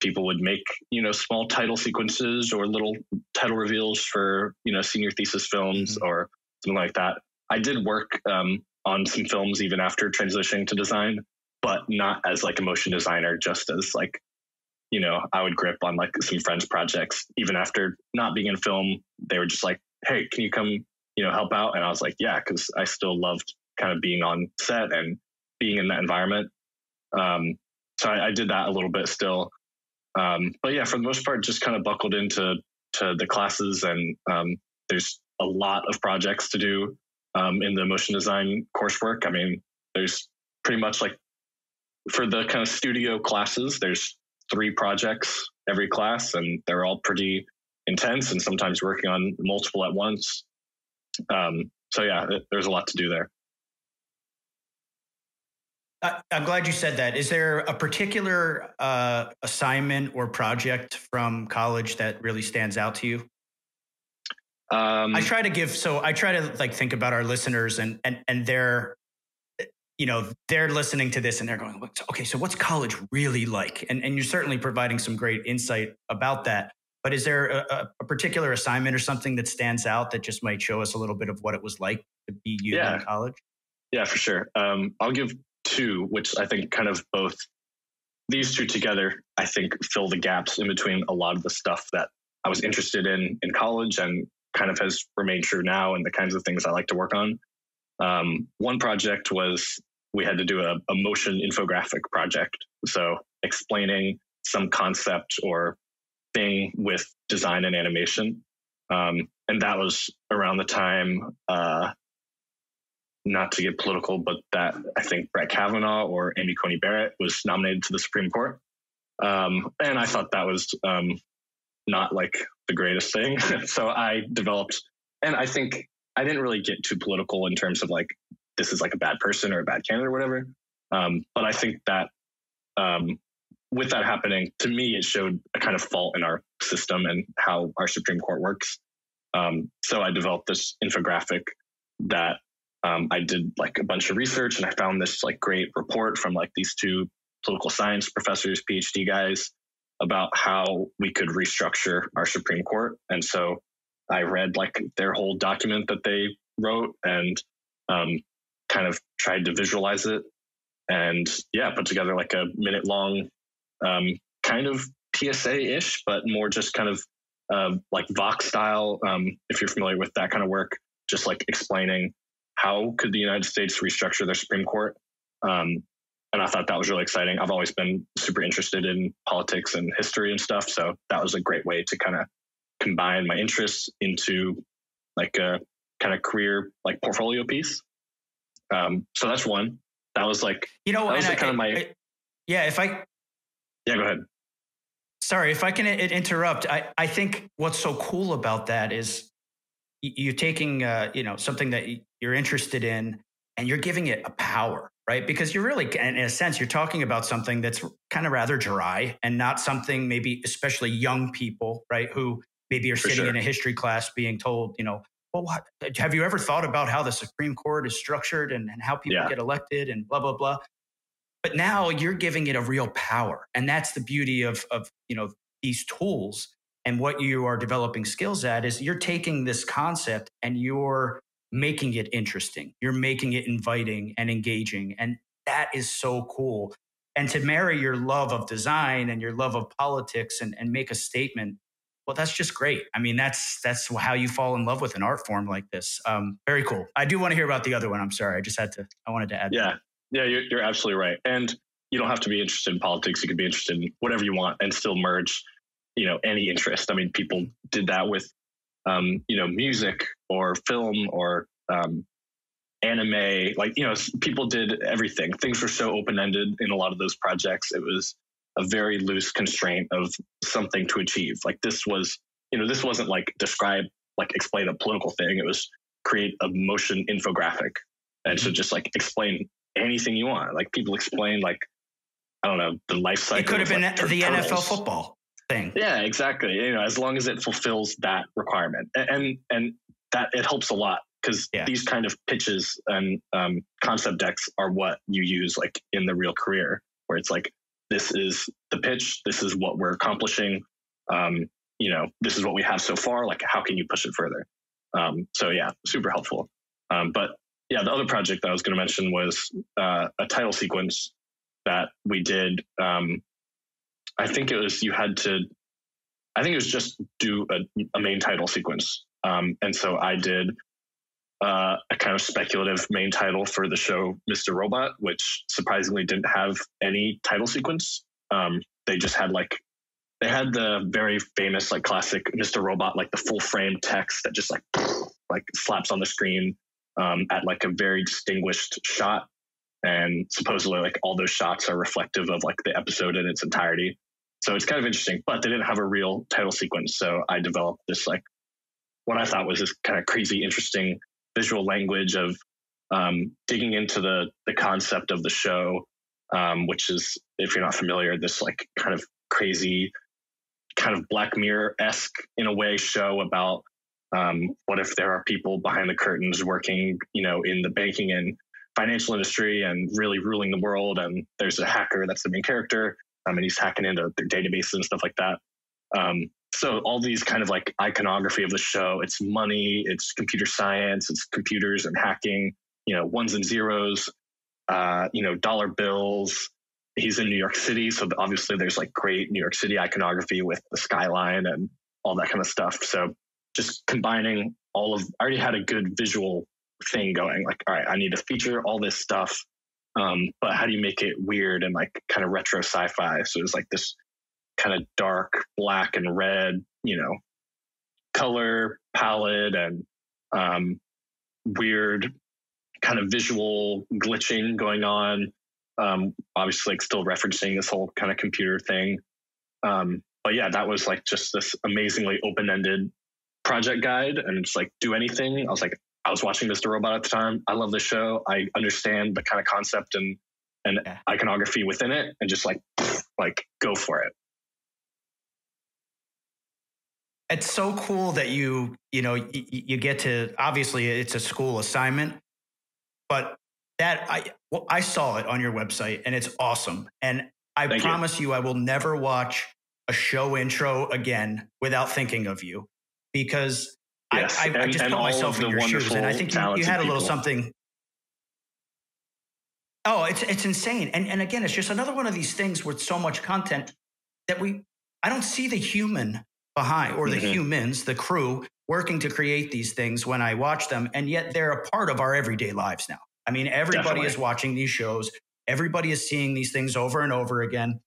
People would make you know small title sequences or little title reveals for you know senior thesis films mm-hmm. or something like that. I did work um, on some films even after transitioning to design, but not as like a motion designer, just as like you know I would grip on like some friends' projects even after not being in film. They were just like, "Hey, can you come you know help out?" And I was like, "Yeah," because I still loved kind of being on set and being in that environment. Um, so I, I did that a little bit still. Um, but yeah, for the most part, just kind of buckled into to the classes, and um, there's a lot of projects to do um, in the motion design coursework. I mean, there's pretty much like for the kind of studio classes, there's three projects every class, and they're all pretty intense, and sometimes working on multiple at once. Um, so yeah, there's a lot to do there. I'm glad you said that. Is there a particular uh, assignment or project from college that really stands out to you? Um, I try to give so I try to like think about our listeners and and and they're you know they're listening to this and they're going okay so what's college really like and and you're certainly providing some great insight about that but is there a, a particular assignment or something that stands out that just might show us a little bit of what it was like to be you yeah. in college yeah for sure um, I'll give two, which I think kind of both these two together, I think fill the gaps in between a lot of the stuff that I was interested in in college and kind of has remained true now and the kinds of things I like to work on. Um, one project was we had to do a, a motion infographic project. So explaining some concept or thing with design and animation. Um, and that was around the time uh, not to get political, but that I think Brett Kavanaugh or Amy Coney Barrett was nominated to the Supreme Court. Um, and I thought that was um, not like the greatest thing. (laughs) so I developed, and I think I didn't really get too political in terms of like, this is like a bad person or a bad candidate or whatever. Um, but I think that um, with that happening, to me, it showed a kind of fault in our system and how our Supreme Court works. Um, so I developed this infographic that um, I did like a bunch of research and I found this like great report from like these two political science professors, PhD guys, about how we could restructure our Supreme Court. And so I read like their whole document that they wrote and um, kind of tried to visualize it and yeah, put together like a minute long um, kind of PSA ish, but more just kind of uh, like Vox style. Um, if you're familiar with that kind of work, just like explaining how could the United States restructure their Supreme Court. Um, and I thought that was really exciting. I've always been super interested in politics and history and stuff, so that was a great way to kind of combine my interests into like a kind of career like portfolio piece. Um, so that's one. That was like you know, that was like kind of my I, yeah. If I yeah, go ahead. Sorry, if I can interrupt. I I think what's so cool about that is you're taking uh, you know something that you're interested in and you're giving it a power right? Because you're really, in a sense, you're talking about something that's kind of rather dry and not something maybe, especially young people, right? Who maybe you're sitting sure. in a history class being told, you know, well, what, have you ever thought about how the Supreme Court is structured and, and how people yeah. get elected and blah, blah, blah? But now you're giving it a real power. And that's the beauty of, of you know, these tools. And what you are developing skills at is you're taking this concept and you're making it interesting. You're making it inviting and engaging. And that is so cool. And to marry your love of design and your love of politics and, and make a statement, well, that's just great. I mean, that's that's how you fall in love with an art form like this. Um, very cool. I do want to hear about the other one. I'm sorry. I just had to, I wanted to add. Yeah. That. Yeah, you're, you're absolutely right. And you don't have to be interested in politics. You could be interested in whatever you want and still merge, you know, any interest. I mean, people did that with um, you know, music or film or um, anime. Like, you know, people did everything. Things were so open ended in a lot of those projects. It was a very loose constraint of something to achieve. Like, this was, you know, this wasn't like describe, like explain a political thing. It was create a motion infographic. And so just like explain anything you want. Like, people explain, like, I don't know, the life cycle. It could have been like, the turtles. NFL football thing. Yeah, exactly. You know, as long as it fulfills that requirement, and and that it helps a lot because yeah. these kind of pitches and um, concept decks are what you use like in the real career, where it's like this is the pitch, this is what we're accomplishing. Um, you know, this is what we have so far. Like, how can you push it further? Um, so yeah, super helpful. Um, but yeah, the other project that I was going to mention was uh, a title sequence that we did um, I think it was you had to. I think it was just do a, a main title sequence, um, and so I did uh, a kind of speculative main title for the show Mr. Robot, which surprisingly didn't have any title sequence. Um, they just had like they had the very famous like classic Mr. Robot, like the full frame text that just like (sniffs) like slaps on the screen um, at like a very distinguished shot. And supposedly, like all those shots are reflective of like the episode in its entirety. So it's kind of interesting, but they didn't have a real title sequence. So I developed this like what I thought was this kind of crazy, interesting visual language of um, digging into the the concept of the show, um, which is, if you're not familiar, this like kind of crazy, kind of Black Mirror esque in a way show about um, what if there are people behind the curtains working, you know, in the banking and financial industry and really ruling the world, and there's a hacker that's the main character, um, and he's hacking into their databases and stuff like that. So all these kind of like iconography of the show, it's money, it's computer science, it's computers and hacking, you know, ones and zeros, uh, you know, dollar bills. He's in New York City, so obviously there's like great New York City iconography with the skyline and all that kind of stuff. So just combining all of, I already had a good visual thing going. Like, all right, I need to feature all this stuff um, but how do you make it weird and like kind of retro sci-fi? So it's like this kind of dark black and red, you know, color palette and um, weird kind of visual glitching going on. Um, obviously, like still referencing this whole kind of computer thing. Um, but yeah, that was like just this amazingly open-ended project guide, and it's like do anything. I was like, I was watching Mr. Robot at the time. I love the show. I understand the kind of concept and and iconography within it, and just like like go for it. It's so cool that you you know you, you get to obviously it's a school assignment, but that I well, I saw it on your website and it's awesome. And I Thank promise you. you I will never watch a show intro again without thinking of you because Yes. I, I, and, I just put myself in your shoes, and I think you, you had a little people. something. Oh, it's it's insane, and and again, it's just another one of these things with so much content that we I don't see the human behind, or the mm-hmm. humans, the crew working to create these things when I watch them. And yet they're a part of our everyday lives now. I mean, everybody Definitely. is watching these shows, everybody is seeing these things over and over again,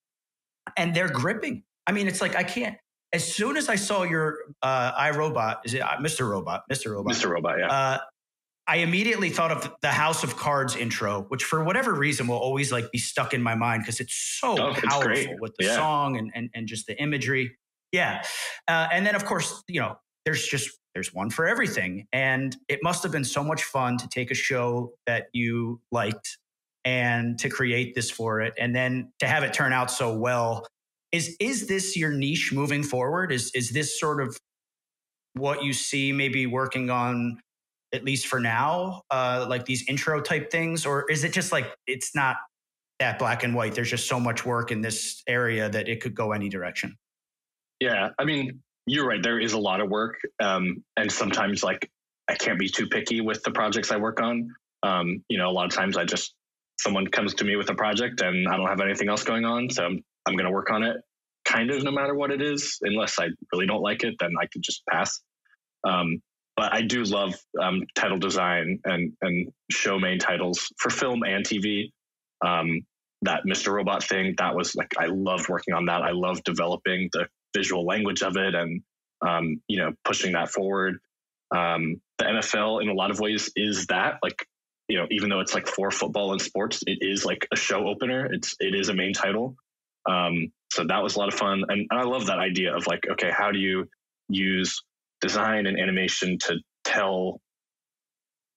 and they're gripping. I mean, it's like, I can't. As soon as I saw your uh, iRobot, is it uh, Mr. Robot? Mr. Robot. Mr. Robot, yeah. Uh, I immediately thought of the House of Cards intro, which for whatever reason will always like be stuck in my mind because it's so oh, powerful it's with the yeah. song and, and and just the imagery. Yeah, uh, and then of course you know there's just there's one for everything, and it must have been so much fun to take a show that you liked and to create this for it, and then to have it turn out so well. Is is this your niche moving forward? Is is this sort of what you see maybe working on at least for now, uh, like these intro type things, or is it just like it's not that black and white? There's just so much work in this area that it could go any direction. Yeah, I mean, you're right. There is a lot of work, um, and sometimes like I can't be too picky with the projects I work on. Um, you know, a lot of times I just someone comes to me with a project and I don't have anything else going on, so I'm, I'm going to work on it, kind of no matter what it is. Unless I really don't like it, then I could just pass. Um, but I do love um, title design and and show main titles for film and TV. Um, that Mr. Robot thing that was like I loved working on that. I loved developing the visual language of it and um, you know pushing that forward. Um, the NFL in a lot of ways is that like you know even though it's like for football and sports, it is like a show opener. It's it is a main title. Um, so that was a lot of fun, and, and I love that idea of like okay, how do you use design and animation to tell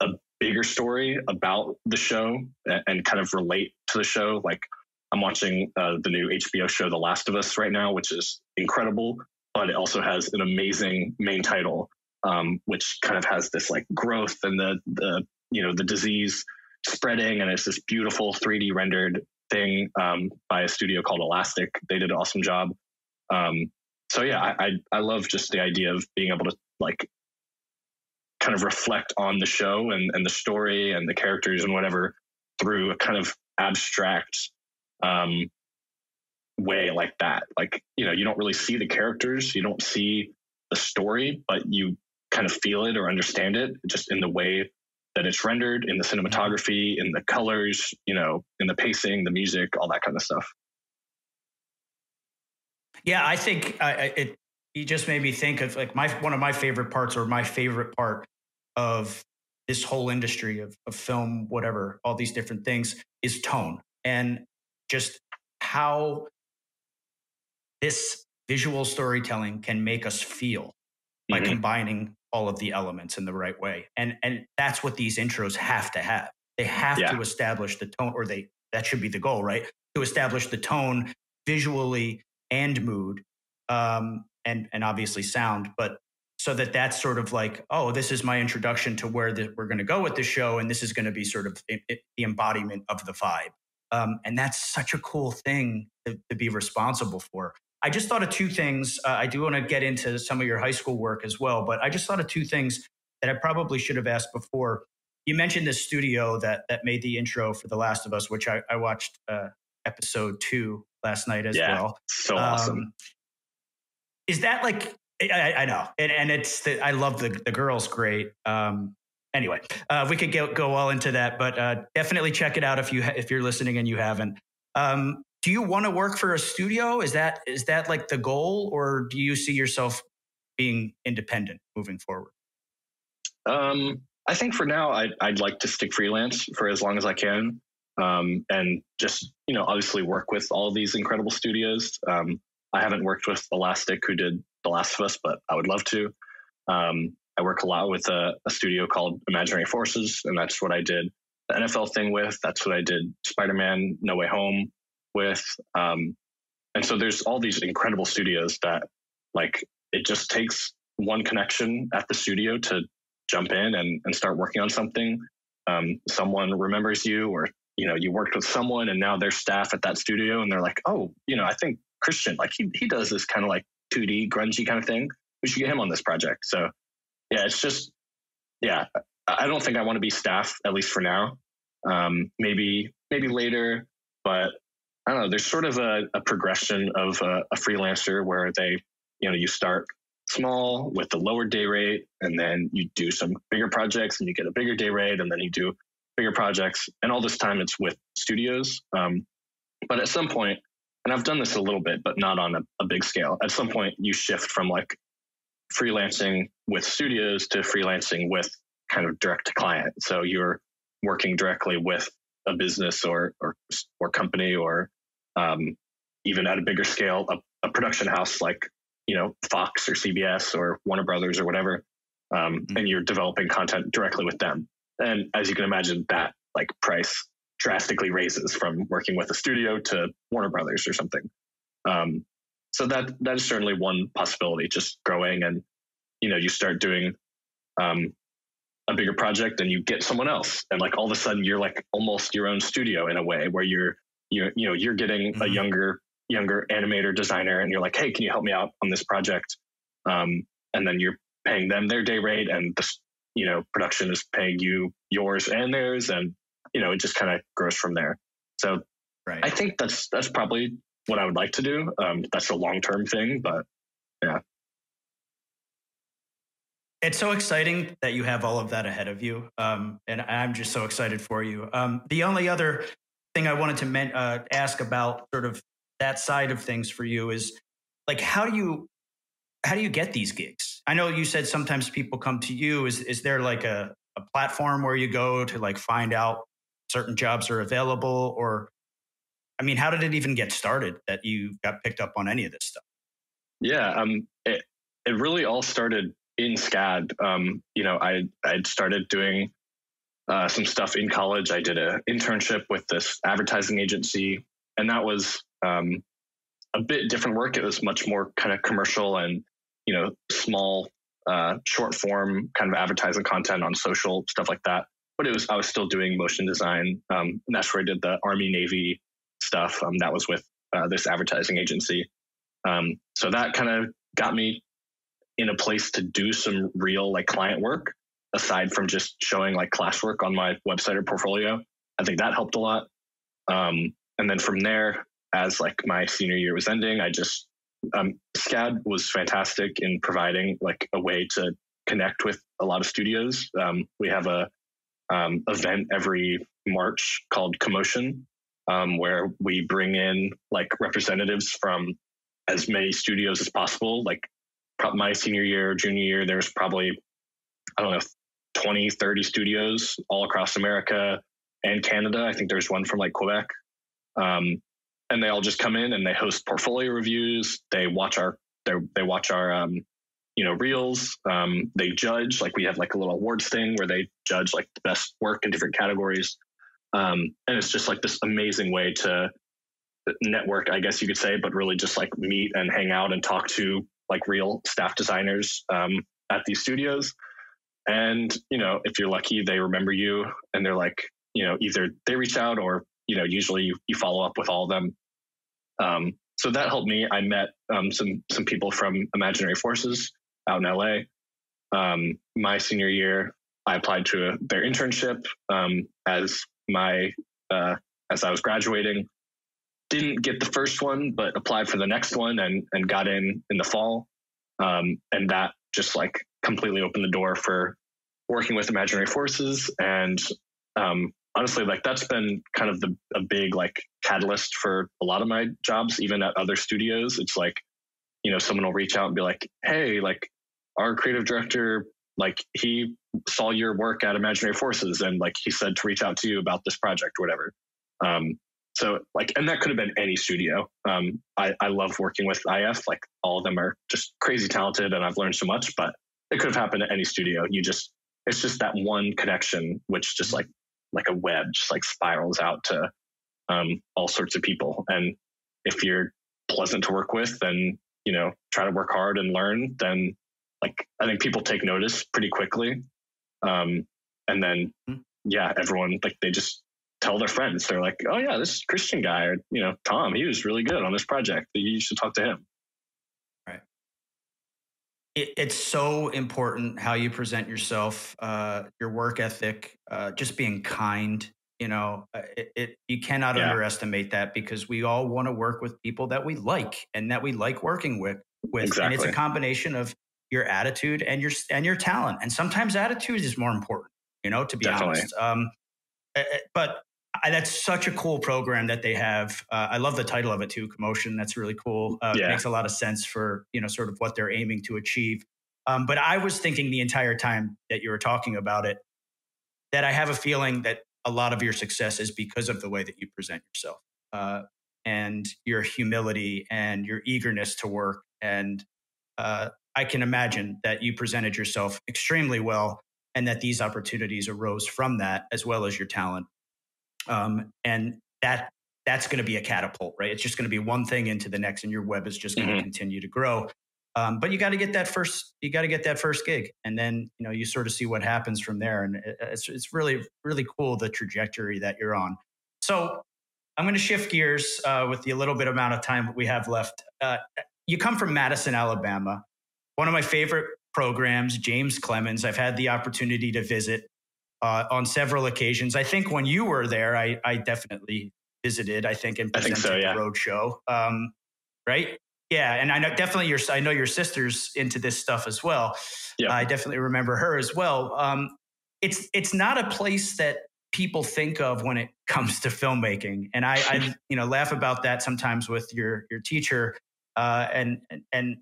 a bigger story about the show and, and kind of relate to the show. Like I'm watching uh, the new HBO show, The Last of Us, right now, which is incredible, but it also has an amazing main title, um, which kind of has this like growth and the the you know the disease spreading, and it's this beautiful 3D rendered thing um, by a studio called Elastic. They did an awesome job. Um, so yeah, I, I, I love just the idea of being able to like kind of reflect on the show and, and the story and the characters and whatever through a kind of abstract um, way like that. Like, you know, you don't really see the characters, you don't see the story, but you kind of feel it or understand it just in the way that it's rendered, in the cinematography, in the colors, you know, in the pacing, the music, all that kind of stuff. Yeah, I think uh, it. You just made me think of like my one of my favorite parts, or my favorite part of this whole industry of, of film, whatever, all these different things, is tone and just how this visual storytelling can make us feel by mm-hmm. combining all of the elements in the right way. And and that's what these intros have to have. They have yeah. to establish the tone, or they that should be the goal, right? To establish the tone visually and mood um, and and obviously sound but so that that's sort of like oh this is my introduction to where the, we're going to go with the show and this is going to be sort of the embodiment of the vibe um, and that's such a cool thing to, to, be responsible for i just thought of two things uh, i do want to get into some of your high school work as well but i just thought of two things that i probably should have asked before you mentioned this studio that that made the intro for the last of us which i, I watched uh, episode two last night as yeah, well. So awesome. Um, is that like I, I know, and, and, it's the, I love the the girls great. Um, anyway, uh, we could go go all into that, but uh, definitely check it out if you ha- if you're listening and you haven't. Um, do you want to work for a studio? Is that is that like the goal, or do you see yourself being independent moving forward? Um, I think for now, I'd, I'd like to stick freelance for as long as I can um, and just you know obviously work with all these incredible studios. Um, I haven't worked with Elastic, who did The Last of Us, but I would love to. Um, I work a lot with a, a, studio called Imaginary Forces, and that's what I did the NFL thing with. That's what I did Spider Man No Way Home with. Um, and so there's all these incredible studios that like it just takes one connection at the studio to jump in and, and start working on something. Um, someone remembers you or you know you worked with someone and now they're staff at that studio and they're like oh you know i think christian like he, he does this kind of like 2d grungy kind of thing we should get him on this project so yeah it's just yeah i don't think i want to be staff at least for now um, maybe maybe later but i don't know there's sort of a, a progression of a, a freelancer where they you know you start small with the lower day rate, and then you do some bigger projects and you get a bigger day rate, and then you do bigger projects. And all this time it's with studios. Um, but at some point, and I've done this a little bit, but not on a, a big scale. At some point, you shift from like freelancing with studios to freelancing with kind of direct to client. So you're working directly with a business or or, or company or um, even at a bigger scale, a, a, production house like you know Fox or CBS or Warner Brothers or whatever, um, mm-hmm. and you're developing content directly with them. And as you can imagine, that like price drastically raises from working with a studio to Warner Brothers or something. Um, so that that is certainly one possibility. Just growing and you know you start doing um, a bigger project and you get someone else and like all of a sudden you're like almost your own studio in a way where you're you you know you're getting mm-hmm. a younger younger animator designer and you're like hey can you help me out on this project um, and then you're paying them their day rate and the you know production is paying you yours and theirs and you know it just kind of grows from there so right. i think that's that's probably what i would like to do um, that's a long term thing but yeah it's so exciting that you have all of that ahead of you, um, and I'm just so excited for you. Um, the only other thing I wanted to men- uh, ask about sort of that side of things for you is like how do you how do you get these gigs? I know you said sometimes people come to you. Is is there like a, a platform where you go to like find out certain jobs are available, or I mean, how did it even get started that you got picked up on any of this stuff? Yeah, um, it it really all started in SCAD, um, you know, I I started doing uh, some stuff in college. I did an internship with this advertising agency, and that was um, a bit different work. It was much more kind of commercial and you know small, uh, short form kind of advertising content on social stuff like that. But it was I was still doing motion design, um, and that's where I did the Army Navy stuff. Um, that was with uh, this advertising agency. Um, so that kind of got me in a place to do some real like client work aside from just showing like classwork on my website or portfolio. I think that helped a lot. Um, and then from there, as like my senior year was ending, I just um, SCAD was fantastic in providing like a way to connect with a lot of studios. Um, we have a um, event every March called Commotion, um, where we bring in like representatives from as many studios as possible, like my senior year, junior year, there's probably, I don't know, 20, 30 studios all across America and Canada. I think there's one from like Quebec. Um, and they all just come in and they host portfolio reviews. They watch our, they watch our, um, you know, reels. Um, they judge, like we have like a little awards thing where they judge like the best work in different categories. Um, and it's just like this amazing way to network, I guess you could say, but really just like meet and hang out and talk to like real staff designers um, at these studios. And, you know, if you're lucky, they remember you and they're like, you know, either they reach out or, you know, usually you, you follow up with all of them. Um, so that helped me. I met um, some some people from Imaginary Forces out in LA. Um, my senior year, I applied to a, their internship um, as my uh, as I was graduating didn't get the first one, but applied for the next one and and got in in the fall. Um, and that just like completely opened the door for working with imaginary forces. And um, honestly, like that's been kind of the a big like catalyst for a lot of my jobs, even at other studios. It's like, you know, someone will reach out and be like, "Hey, like our creative director, like he saw your work at Imaginary Forces, and like he said to reach out to you about this project or whatever." Um, so like, and that could have been any studio. Um, I, I love working with IF. Like all of them are just crazy talented, and I've learned so much. But it could have happened at any studio. You just, it's just that one connection, which just like like a web, just like spirals out to um, all sorts of people. And if you're pleasant to work with, then you know, try to work hard and learn. Then, like, I think people take notice pretty quickly. Um, and then, hmm. yeah, everyone like they just tell their friends. They're like, "Oh yeah, this Christian guy, or you know, Tom, he was really good on this project. You should talk to him." Right. It, it's so important how you present yourself, uh, your work ethic, uh, just being kind. You know, uh, it, it you cannot yeah. underestimate that because we all want to work with people that we like and that we like working with. With exactly. and it's a combination of your attitude and your and your talent. And sometimes attitude is more important, you know, to be Definitely. honest. Um, eh, eh, but I, that's such a cool program that they have. Uh, I love the title of it too, Commotion. That's really cool. Uh, yeah. Makes a lot of sense for you know sort of what they're aiming to achieve. Um, but I was thinking the entire time that you were talking about it that I have a feeling that a lot of your success is because of the way that you present yourself uh, and your humility and your eagerness to work. And uh, I can imagine that you presented yourself extremely well and that these opportunities arose from that as well as your talent um, and that that's going to be a catapult, right? It's just going to be one thing into the next, and your web is just going to mm-hmm. continue to grow. Um, but you got to get that first, you got to get that first gig, and then you know you sort of see what happens from there, and it's it's really really cool the trajectory that you're on. So I'm going to shift gears uh, with the little bit amount of time we have left. Uh, you come from Madison, Alabama, one of my favorite programs, James Clemens. I've had the opportunity to visit uh, on several occasions. I think when you were there, I, I definitely visited. I think and presented so, yeah. the road show. Um, right? Yeah, and I know definitely your I know your sister's into this stuff as well. Yeah. I definitely remember her as well. Um, it's it's not a place that people think of when it (laughs) comes to filmmaking, and I, I you know laugh about that sometimes with your your teacher, uh, and and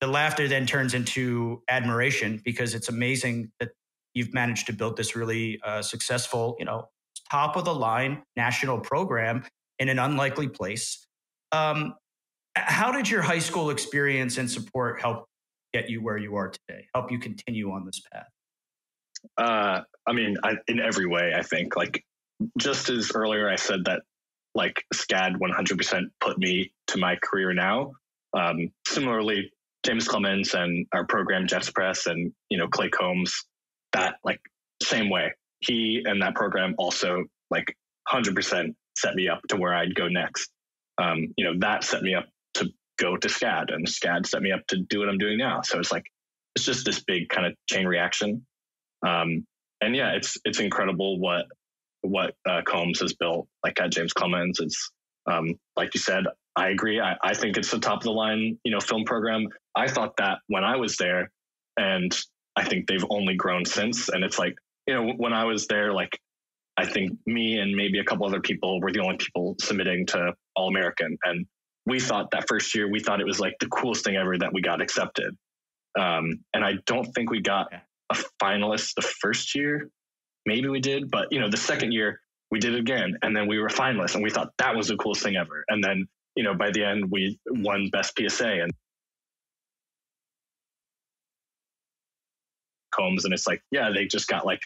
the laughter then turns into admiration because it's amazing that you've managed to build this really uh, successful, you know, top of the line national program in an unlikely place. Um, how did your high school experience and support help get you where you are today? Help you continue on this path? Uh, I mean, I, in every way, I think. Like, just as earlier I said that, like, SCAD 100% put me to my career now. Um, similarly, James Clemens and our program Jets Press and you know Clay Combs that like same way. He and that program also like 100% set me up to where I'd go next. Um, you know, that set me up to go to SCAD and SCAD set me up to do what I'm doing now. So it's like, it's just this big kind of chain reaction. Um, and yeah, it's, it's incredible what, what uh, Combs has built like at James Clemens. It's, um, like you said, I agree. I, I think it's the top of the line, you know, film program. I thought that when I was there and I think they've only grown since. And it's like, you know, when I was there, like, I think me and maybe a couple other people were the only people submitting to All American. And we thought that first year, we thought it was like the coolest thing ever that we got accepted. Um, and I don't think we got a finalist the first year. Maybe we did, but you know, the second year we did it again, and then we were finalists, and we thought that was the coolest thing ever. And then, you know, by the end, we won best PSA, and Combs, and it's like, yeah, they just got like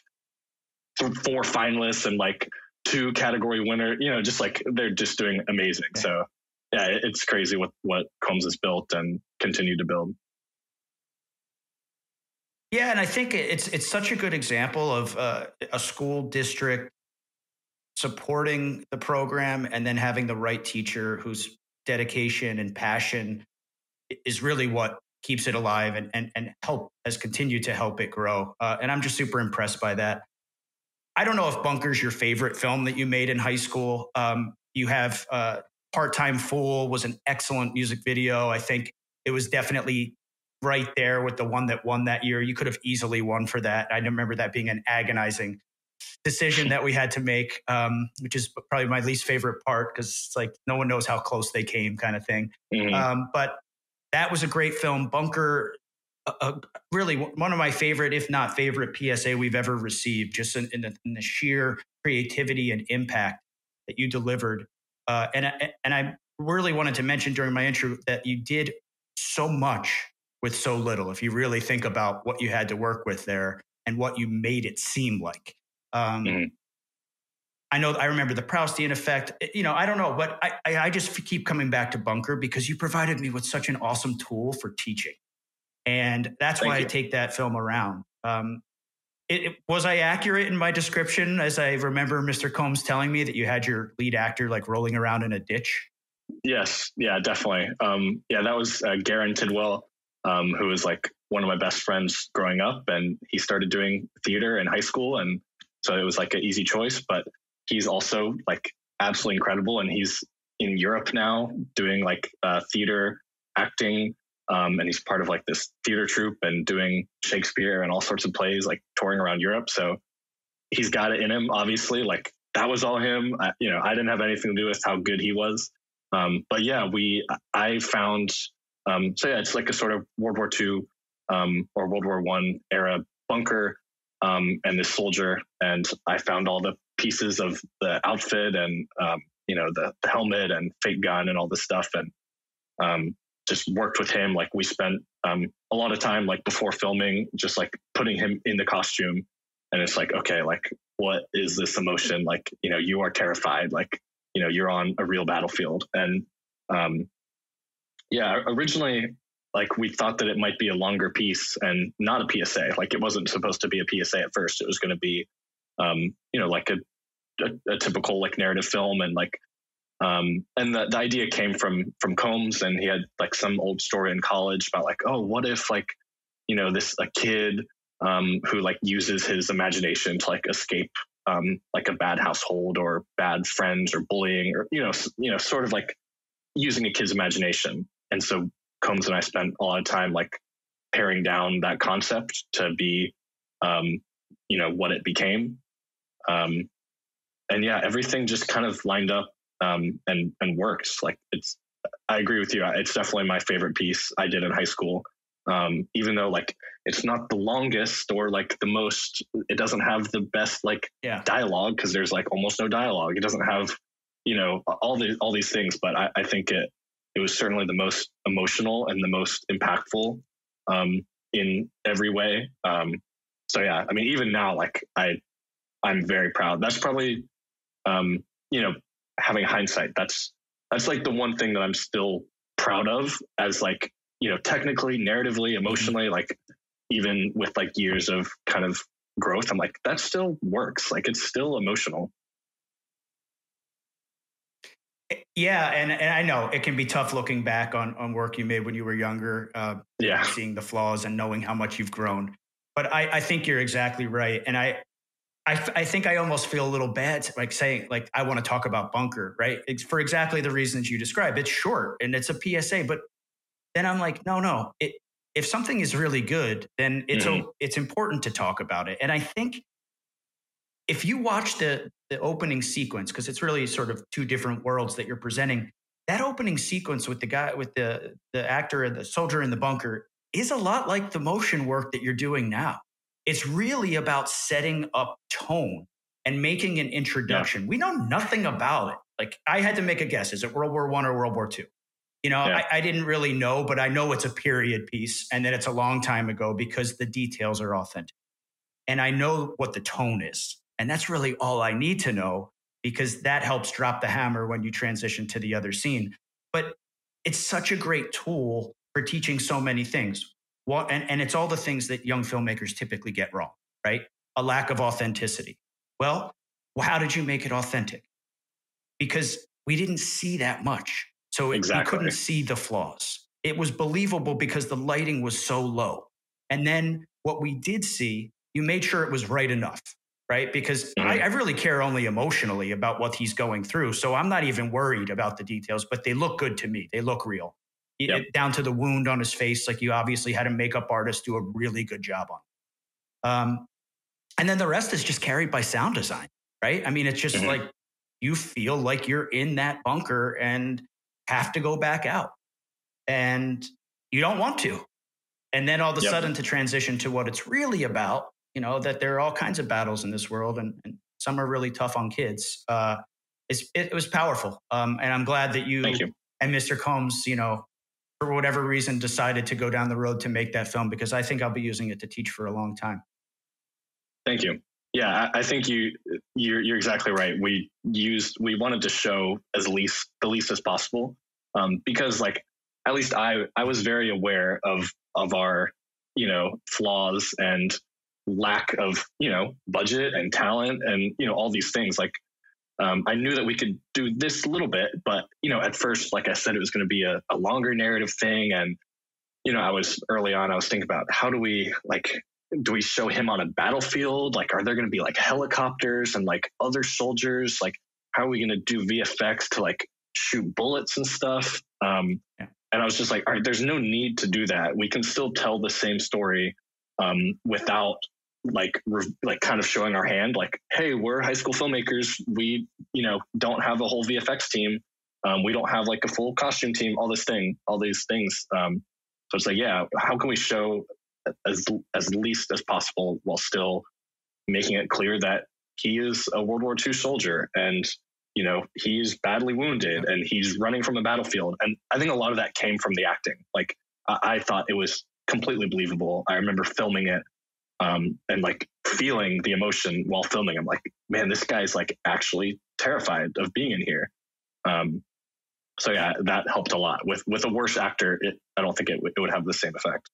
four finalists and like two category winner. You know, just like they're just doing amazing. Yeah. So yeah, it's crazy what what Combs has built and continue to build. Yeah, and I think it's it's such a good example of uh, a school district supporting the program and then having the right teacher whose dedication and passion is really what keeps it alive and and and help has continued to help it grow. Uh, and I'm just super impressed by that. I don't know if Bunker's your favorite film that you made in high school. Um, you have uh, Part Time Fool was an excellent music video. I think it was definitely right there with the one that won that year. You could have easily won for that. I remember that being an agonizing decision that we had to make, um, which is probably my least favorite part because it's like no one knows how close they came, kind of thing. Mm-hmm. Um, but that was a great film. Bunker, uh, really one of my favorite, if not favorite, PSA we've ever received. Just in, in, the, in the, sheer creativity and impact that you delivered. Uh, and and I really wanted to mention during my intro that you did so much with so little. If you really think about what you had to work with there and what you made it seem like. Um, mm-hmm. I know I remember the Proustian effect. You know, I don't know, but I, I just keep coming back to Bunker because you provided me with such an awesome tool for teaching. And that's Thank why you. I take that film around. Um, it, it, was I accurate in my description as I remember Mr. Combs telling me that you had your lead actor like rolling around in a ditch? Yes. Yeah, definitely. Um, yeah, that was uh, Garen Tidwell, um, who was like one of my best friends growing up. And he started doing theater in high school. And so it was like an easy choice. But he's also like absolutely incredible, and he's in Europe now doing like uh, theater acting. um, and he's part of like this theater troupe and doing Shakespeare and all sorts of plays, like touring around Europe. So he's got it in him, obviously. Like that was all him. I, you know, I didn't have anything to do with how good he was. Um, but yeah, we I found um, so yeah, it's like a sort of World War II um, or World War One era bunker um, and this soldier, and I found all the pieces of the outfit and um, you know the, the, helmet and fake gun and all this stuff, and um, just worked with him. Like we spent a lot of time like before filming, just like putting him in the costume, and it's like okay, like what is this emotion? Like you know, you are terrified, like you know you're on a real battlefield. And um, yeah originally like we thought that it might be a longer piece and not a psa like it wasn't supposed to be a psa at first. It was going to be um, you know like a, a, a, typical like narrative film and like um, and the, the idea came from from combs and he had like some old story in college about like oh what if like you know this a kid um, who like uses his imagination to like escape um, like a bad household or bad friends or bullying or you know you know sort of like using a kid's imagination. And so Combs and I spent a lot of time like paring down that concept to be um, you know what it became. Um, and yeah, everything just kind of lined up um, and and works. Like it's I agree with you. It's definitely my favorite piece I did in high school. Um, even though like it's not the longest or like the most it doesn't have the best like yeah. dialogue because there's like almost no dialogue it doesn't have you know all these all these things but I, I think it it was certainly the most emotional and the most impactful um, in every way um, so yeah i mean even now like i i'm very proud that's probably um, you know having hindsight. That's that's like the one thing that i'm still proud of as like you know technically narratively emotionally like even with like years of kind of growth i'm like that still works. Like it's still emotional. Yeah and, and i know it can be tough looking back on on work you made when you were younger uh, yeah. seeing the flaws and knowing how much you've grown. But i i think you're exactly right and i I, I think I almost feel a little bad, like saying, like, I want to talk about bunker, right? It's for exactly the reasons you describe. It's short and it's a PSA, but then I'm like, no, no. It, if something is really good, then it's mm-hmm. a, it's important to talk about it. And I think if you watch the the opening sequence, because it's really sort of two different worlds that you're presenting, that opening sequence with the guy with the the actor and the soldier in the bunker is a lot like the motion work that you're doing now. It's really about setting up tone and making an introduction. Yeah. We know nothing about it. Like I had to make a guess: is it World War One or World War Two? You know, yeah. I, I, didn't really know, but I know it's a period piece and that it's a long time ago because the details are authentic. And I know what the tone is. And that's really all I need to know because that helps drop the hammer when you transition to the other scene. But it's such a great tool for teaching so many things. Well, and, and it's all the things that young filmmakers typically get wrong, right? A lack of authenticity. Well, well how did you make it authentic? Because we didn't see that much. So it, exactly. you couldn't see the flaws. It was believable because the lighting was so low. And then what we did see, you made sure it was right enough, right? Because mm-hmm. I, I, really care only emotionally about what he's going through. So I'm not even worried about the details, but they look good to me. They look real. Yep. It, down to the wound on his face, like you obviously had a makeup artist do a really good job on. Um, and then the rest is just carried by sound design, right? I mean, it's just mm-hmm. like you feel like you're in that bunker and have to go back out and you don't want to. And then all of a yep. sudden to transition to what it's really about, you know, that there are all kinds of battles in this world and, and some are really tough on kids. Uh, it, it, was powerful. Um, and I'm glad that you, you, and Mr. Combs, you know, for whatever reason decided to go down the road to make that film because I think I'll be using it to teach for a long time. Thank you. Yeah, I, think you you're, you're exactly right. We used we wanted to show as least the least as possible um, because like at least I I was very aware of of our you know flaws and lack of you know budget and talent and you know all these things like um, I knew that we could do this little bit, but you know, at first, like I said, it was going to be a, a, longer narrative thing, and you know, I was early on. I was thinking about how do we like do we show him on a battlefield? Like, are there going to be like helicopters and like other soldiers? Like, how are we going to do VFX to like shoot bullets and stuff? Um, yeah. and I was just like, all right, there's no need to do that. We can still tell the same story um, without like re- like kind of showing our hand like hey we're high school filmmakers. We you know don't have a whole vfx team. Um, we don't have like a full costume team all this thing all these things. Um, so it's like yeah how can we show as as least as possible while still making it clear that he is a world war ii soldier and you know he's badly wounded and he's running from a battlefield. And i think a lot of that came from the acting. Like i, I thought it was completely believable. I remember filming it um, and like feeling the emotion while filming. I'm like, man, this guy's like actually terrified of being in here. Um, so yeah, that helped a lot. With with a worse actor, it, I don't think it, w- it would have the same effect.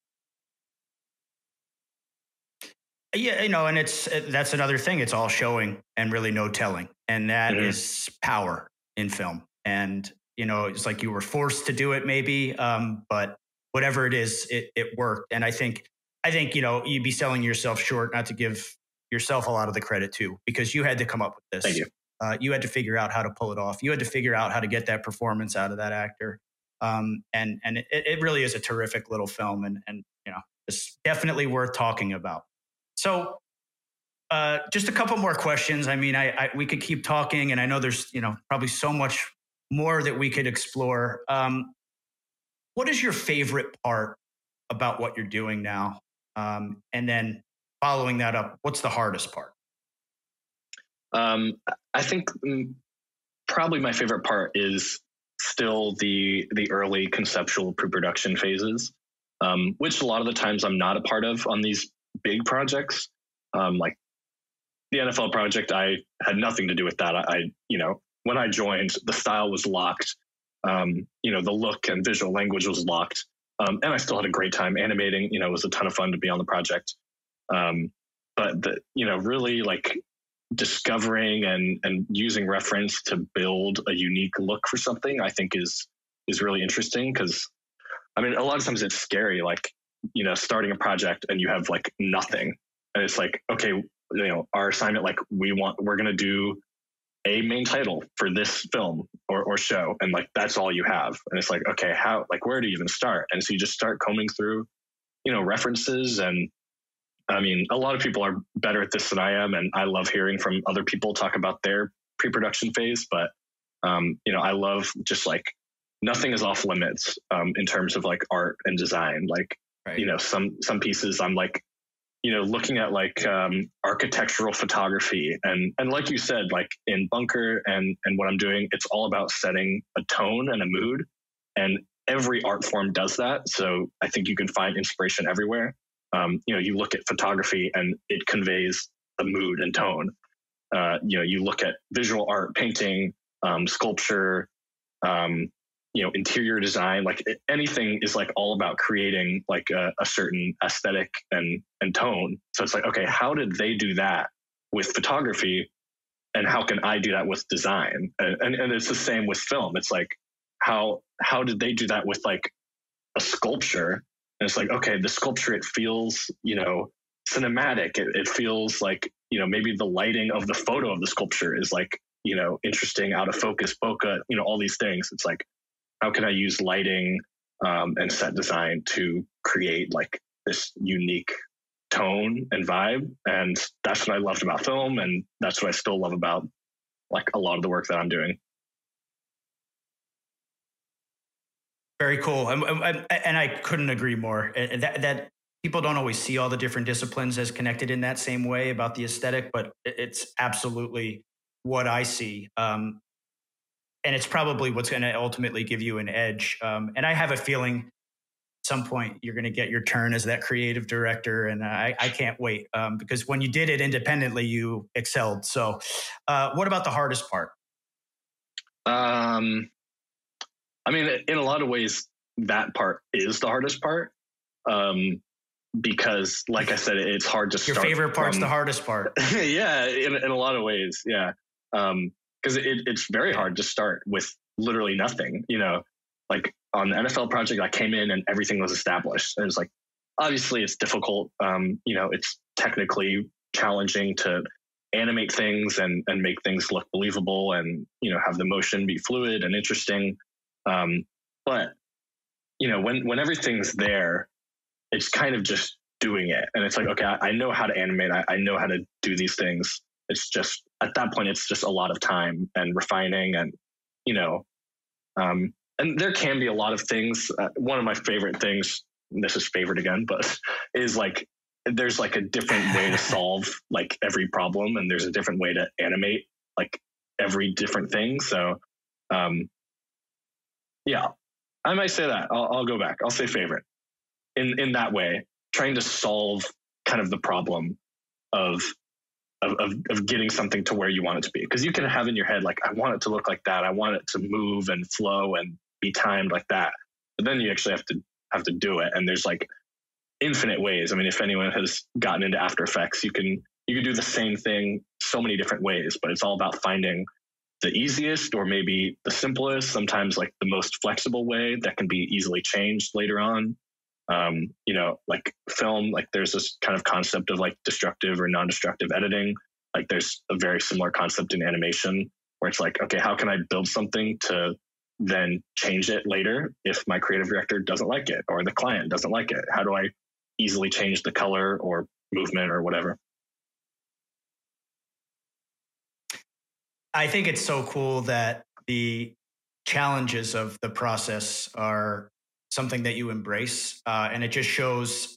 Yeah, you know, and it's that's another thing. It's all showing and really no telling, and that mm-hmm. is power in film. And you know, it's like you were forced to do it, maybe, um, but whatever it is, it it worked. And I think I think, you know, you'd be selling yourself short not to give yourself a lot of the credit too, because you had to come up with this. Thank you. Uh, you had to figure out how to pull it off. You had to figure out how to get that performance out of that actor. Um, and and it, it, really is a terrific little film, and and you know, it's definitely worth talking about. So, uh, just a couple more questions. I mean, I, I, we could keep talking, and I know there's you know probably so much more that we could explore. Um, what is your favorite part about what you're doing now? Um, and then following that up, what's the hardest part? Um, I think mm, probably my favorite part is still the the early conceptual pre-production phases, um, which a lot of the times I'm not a part of on these big projects. Um, like the NFL project, I had nothing to do with that. I, I you know, when I joined, the style was locked. Um, you know, the look and visual language was locked. Um, and I still had a great time animating. You know, it was a ton of fun to be on the project. Um, but the, you know, really like discovering and and using reference to build a unique look for something, I think is is really interesting because, I mean, a lot of times it's scary. Like, you know, starting a project and you have like nothing, and it's like, okay, you know, our assignment, like, we want, we're gonna do a main title for this film or, or show and like that's all you have. And it's like okay how like where do you even start? And so you just start combing through you know references and i mean a lot of people are better at this than i am and i love hearing from other people talk about their pre-production phase but um, you know i love just like nothing is off limits um, in terms of like art and design. Like right. you know some some pieces i'm like you know, looking at like um, architectural photography and and like you said, like in Bunker and and what I'm doing, it's all about setting a tone and a mood, and every art form does that. So I think you can find inspiration everywhere. Um, you know, you look at photography and it conveys a mood and tone. Uh, you know, you look at visual art, painting, um, sculpture, um, you know interior design like anything is like all about creating like a, a, certain aesthetic and and tone. So it's like okay how did they do that with photography? And how can i do that with design? And, and, and it's the same with film. It's like how how did they do that with like a sculpture? And it's like okay the sculpture it feels you know cinematic. It, it feels like you know maybe the lighting of the photo of the sculpture is like you know interesting out of focus bokeh you know all these things. It's like how can I use lighting um, and set design to create like this unique tone and vibe? And that's what I loved about film, and that's what I still love about like a lot of the work that I'm doing. Very cool, and, and I couldn't agree more. That, that people don't always see all the different disciplines as connected in that same way about the aesthetic, but it's absolutely what I see. Um, and it's probably what's going to ultimately give you an edge. Um, and I have a feeling some point you're going to get your turn as that creative director and i, I can't wait um, because when you did it independently you excelled so uh, what about the hardest part um, i mean in a lot of ways that part is the hardest part um, because like i said it's hard to start. your favorite part's from, the hardest part (laughs) yeah in, in a lot of ways yeah um, because it, it's very hard to start with literally nothing. You know, like on the NFL project, I came in and everything was established. And it's like, obviously, it's difficult. Um, you know, it's technically challenging to animate things and and make things look believable and you know have the motion be fluid and interesting. Um, but you know, when when everything's there, it's kind of just doing it. And it's like, okay, I, I know how to animate. I, I know how to do these things. It's just at that point, it's just a lot of time and refining and, you know, um, and there can be a lot of things. Uh, one of my favorite things, this is favorite again, but (laughs) is like there's like a different way to (laughs) solve like every problem, and there's a different way to animate like every different thing. So, um, yeah, I might say that. I'll, I'll go back. I'll say favorite in in that way, trying to solve kind of the problem of of, of, of, getting something to where you want it to be. Because you can have in your head, like, I want it to look like that. I want it to move and flow and be timed like that. But then you actually have to have to do it. And there's like infinite ways. I mean, if anyone has gotten into After Effects, you can you can do the same thing so many different ways, but it's all about finding the easiest or maybe the simplest, sometimes like the most flexible way that can be easily changed later on. Um, you know, like film, like there's this kind of concept of like destructive or non-destructive editing. Like there's a very similar concept in animation where it's like, okay, how can I build something to then change it later if my creative director doesn't like it or the client doesn't like it? How do I easily change the color or movement or whatever? I think it's so cool that the challenges of the process are something that you embrace. Uh, and it just shows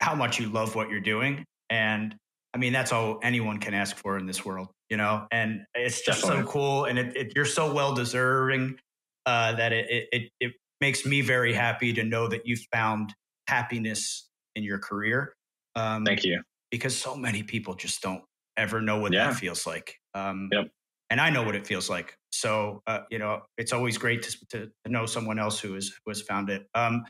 how much you love what you're doing. And I mean, that's all anyone can ask for in this world, you know? And it's just Definitely. so cool. And it, it, you're so well deserving uh, that it, it, it makes me very happy to know that you found happiness in your career. Um, Thank you. Because so many people just don't ever know what yeah. that feels like. Um, yep. And I know what it feels like. So, uh, you know, it's always great to, to, know someone else who, is, who has found it. Um,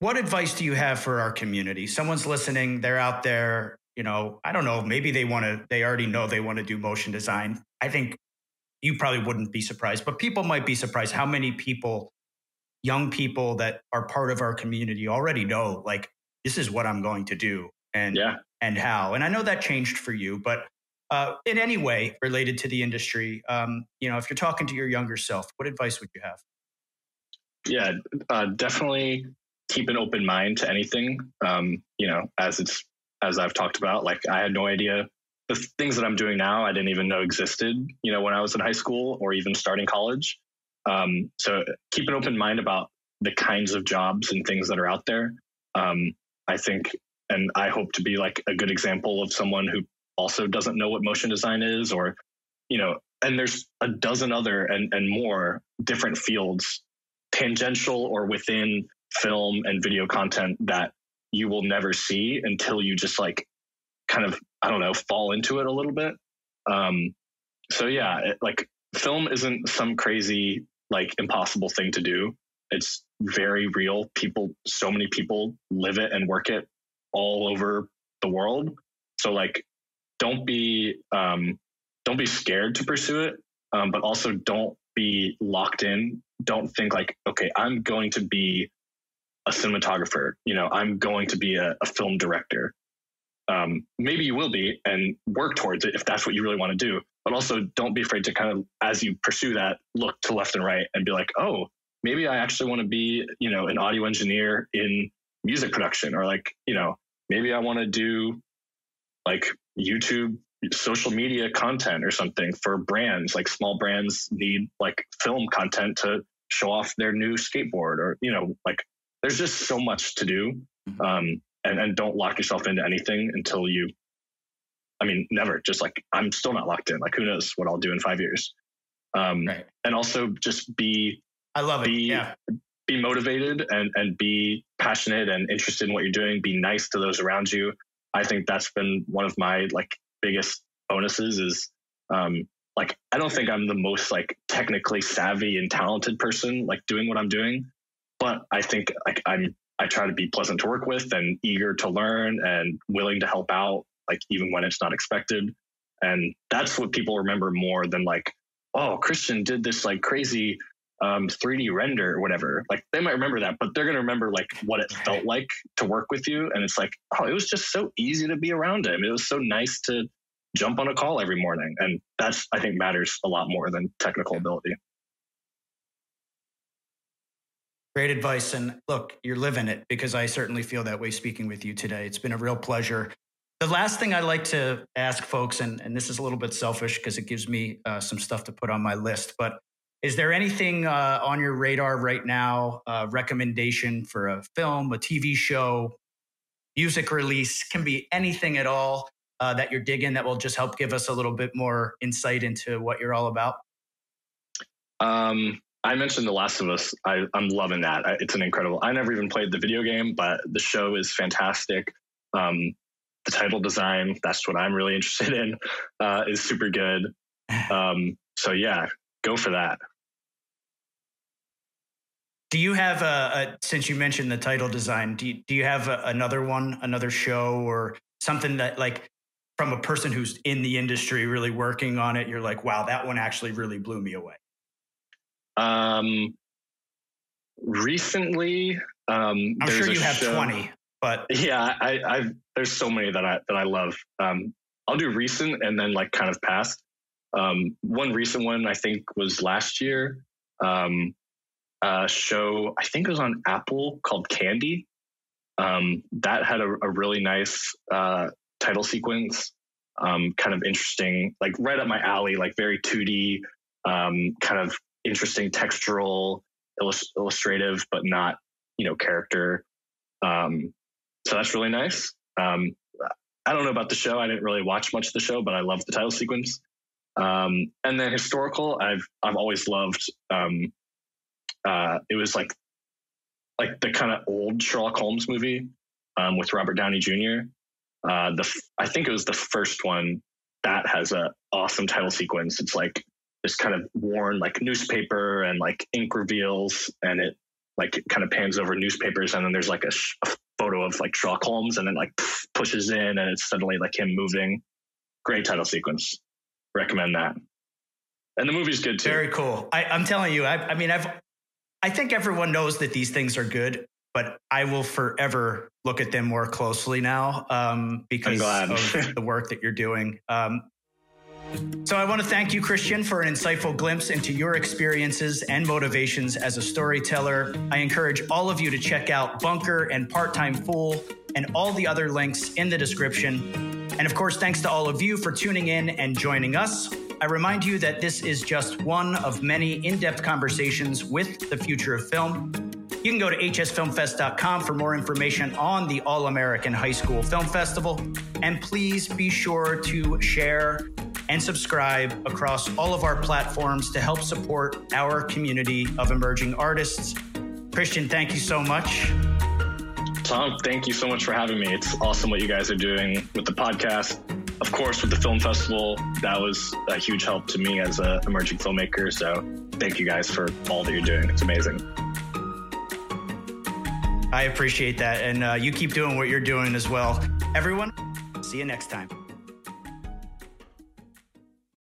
what advice do you have for our community? Someone's listening, they're out there, you know, I don't know, maybe they want to, they already know they want to do motion design. I think you probably wouldn't be surprised, but people might be surprised how many people, young people that are part of our community already know, like, this is what I'm going to do and, yeah. and how. And I know that changed for you, but uh, in any way related to the industry, um, you know, if you're talking to your younger self, what advice would you have? Yeah, uh, definitely keep an open mind to anything. Um, you know, as it's as I've talked about, like I had no idea the things that I'm doing now, I didn't even know existed, you know, when I was in high school or even starting college. Um, so keep an open mind about the kinds of jobs and things that are out there. Um, I think, and I hope to be like a good example of someone who also doesn't know what motion design is, or, you know, and there's a dozen other and, and more different fields, tangential or within film and video content that you will never see until you just like kind of I don't know fall into it a little bit. Um, so yeah, it, like film isn't some crazy like impossible thing to do. It's very real. People, so many people live it and work it all over the world. So like, don't be um, don't be scared to pursue it, um, but also don't be locked in. Don't think like, okay, I'm going to be a cinematographer. You know, I'm going to be a, a film director um, maybe you will be and work towards it if that's what you really want to do. But also don't be afraid to kind of, as you pursue that, look to left and right and be like, oh, maybe I actually want to be, you know, an audio engineer in music production or like, you know, maybe I want to do like YouTube social media content or something for brands like small brands need like film content to show off their new skateboard or you know like there's just so much to do mm-hmm. um, and, and don't lock yourself into anything until you I mean, never. Just like I'm still not locked in. Like who knows what I'll do in five years. Um, right. And also just be. I love it. Yeah. Be motivated and and be passionate and interested in what you're doing. Be nice to those around you. I think that's been one of my like biggest bonuses. Is um, like I don't think I'm the most like technically savvy and talented person like doing what I'm doing, but I think like I'm I try to be pleasant to work with and eager to learn and willing to help out, like even when it's not expected. And that's what people remember more than like, oh, Christian did this like crazy um, 3D render or whatever. Like they might remember that, but they're going to remember like what it felt like to work with you. And it's like, oh, it was just so easy to be around him. It was so nice to jump on a call every morning. And that's, I think, matters a lot more than technical ability. Great advice. And look, you're living it because I certainly feel that way speaking with you today. It's been a real pleasure. The last thing I like to ask folks, and, and this is a little bit selfish because it gives me uh, some stuff to put on my list, but is there anything uh, on your radar right now, uh, recommendation for a film, a TV show, music release, can be anything at all uh, that you're digging that will just help give us a little bit more insight into what you're all about? Um, I mentioned The Last of Us. I, am loving that. It's an incredible. I never even played the video game, but the show is fantastic. Um, the title design, that's what I'm really (laughs) interested in, uh, is super good. Um, so yeah, go for that. Do you have a, a, since you mentioned the title design? Do you, do you have a, another one, another show, or something that like from a person who's in the industry really working on it? You're like, wow, that one actually really blew me away. Um, recently, um, I'm sure you have show, 20, but yeah, I, I've there's so many that I that I love. Um, I'll do recent and then like kind of past. Um, one recent one I think was last year. Um, a show I think it was on Apple called Candy. Um, that had a, a really nice uh, title sequence, um, kind of interesting, like right up my alley, like very 2D, um, kind of interesting textural, illust- illustrative, but not you know character. Um, so that's really nice. I don't know about the show. I didn't really watch much of the show, but I love the title sequence. Um, and then historical, I've I've always loved. Um, uh, it was like like the kind of old Sherlock Holmes movie um, with Robert Downey Jr. Uh, the I think it was the first one that has a awesome title sequence. It's like this kind of worn like newspaper and like ink reveals, and it like kind of pans over newspapers, and then there's like a, sh- a photo of like Sherlock Holmes, and then like pff, pushes in, and it's suddenly like him moving. Great title sequence. Recommend that. And the movie's good too. Very cool. I, am telling you, I, I mean, I've, I think everyone knows that these things are good, but I will forever look at them more closely now um, because of the work that you're doing. Um, so I want to thank you, Christian, for an insightful glimpse into your experiences and motivations as a storyteller. I encourage all of you to check out Bunker and Part Time Fool and all the other links in the description. And of course, thanks to all of you for tuning in and joining us. I remind you that this is just one of many in depth conversations with the future of film. You can go to hsfilmfest.com for more information on the All American High School Film Festival. And please be sure to share and subscribe across all of our platforms to help support our community of emerging artists. Christian, thank you so much. Tom, thank you so much for having me. It's awesome what you guys are doing with the podcast. Of course, with the film festival, that was a huge help to me as an emerging filmmaker. So thank you guys for all that you're doing. It's amazing. I appreciate that. And uh, you keep doing what you're doing as well. Everyone, see you next time.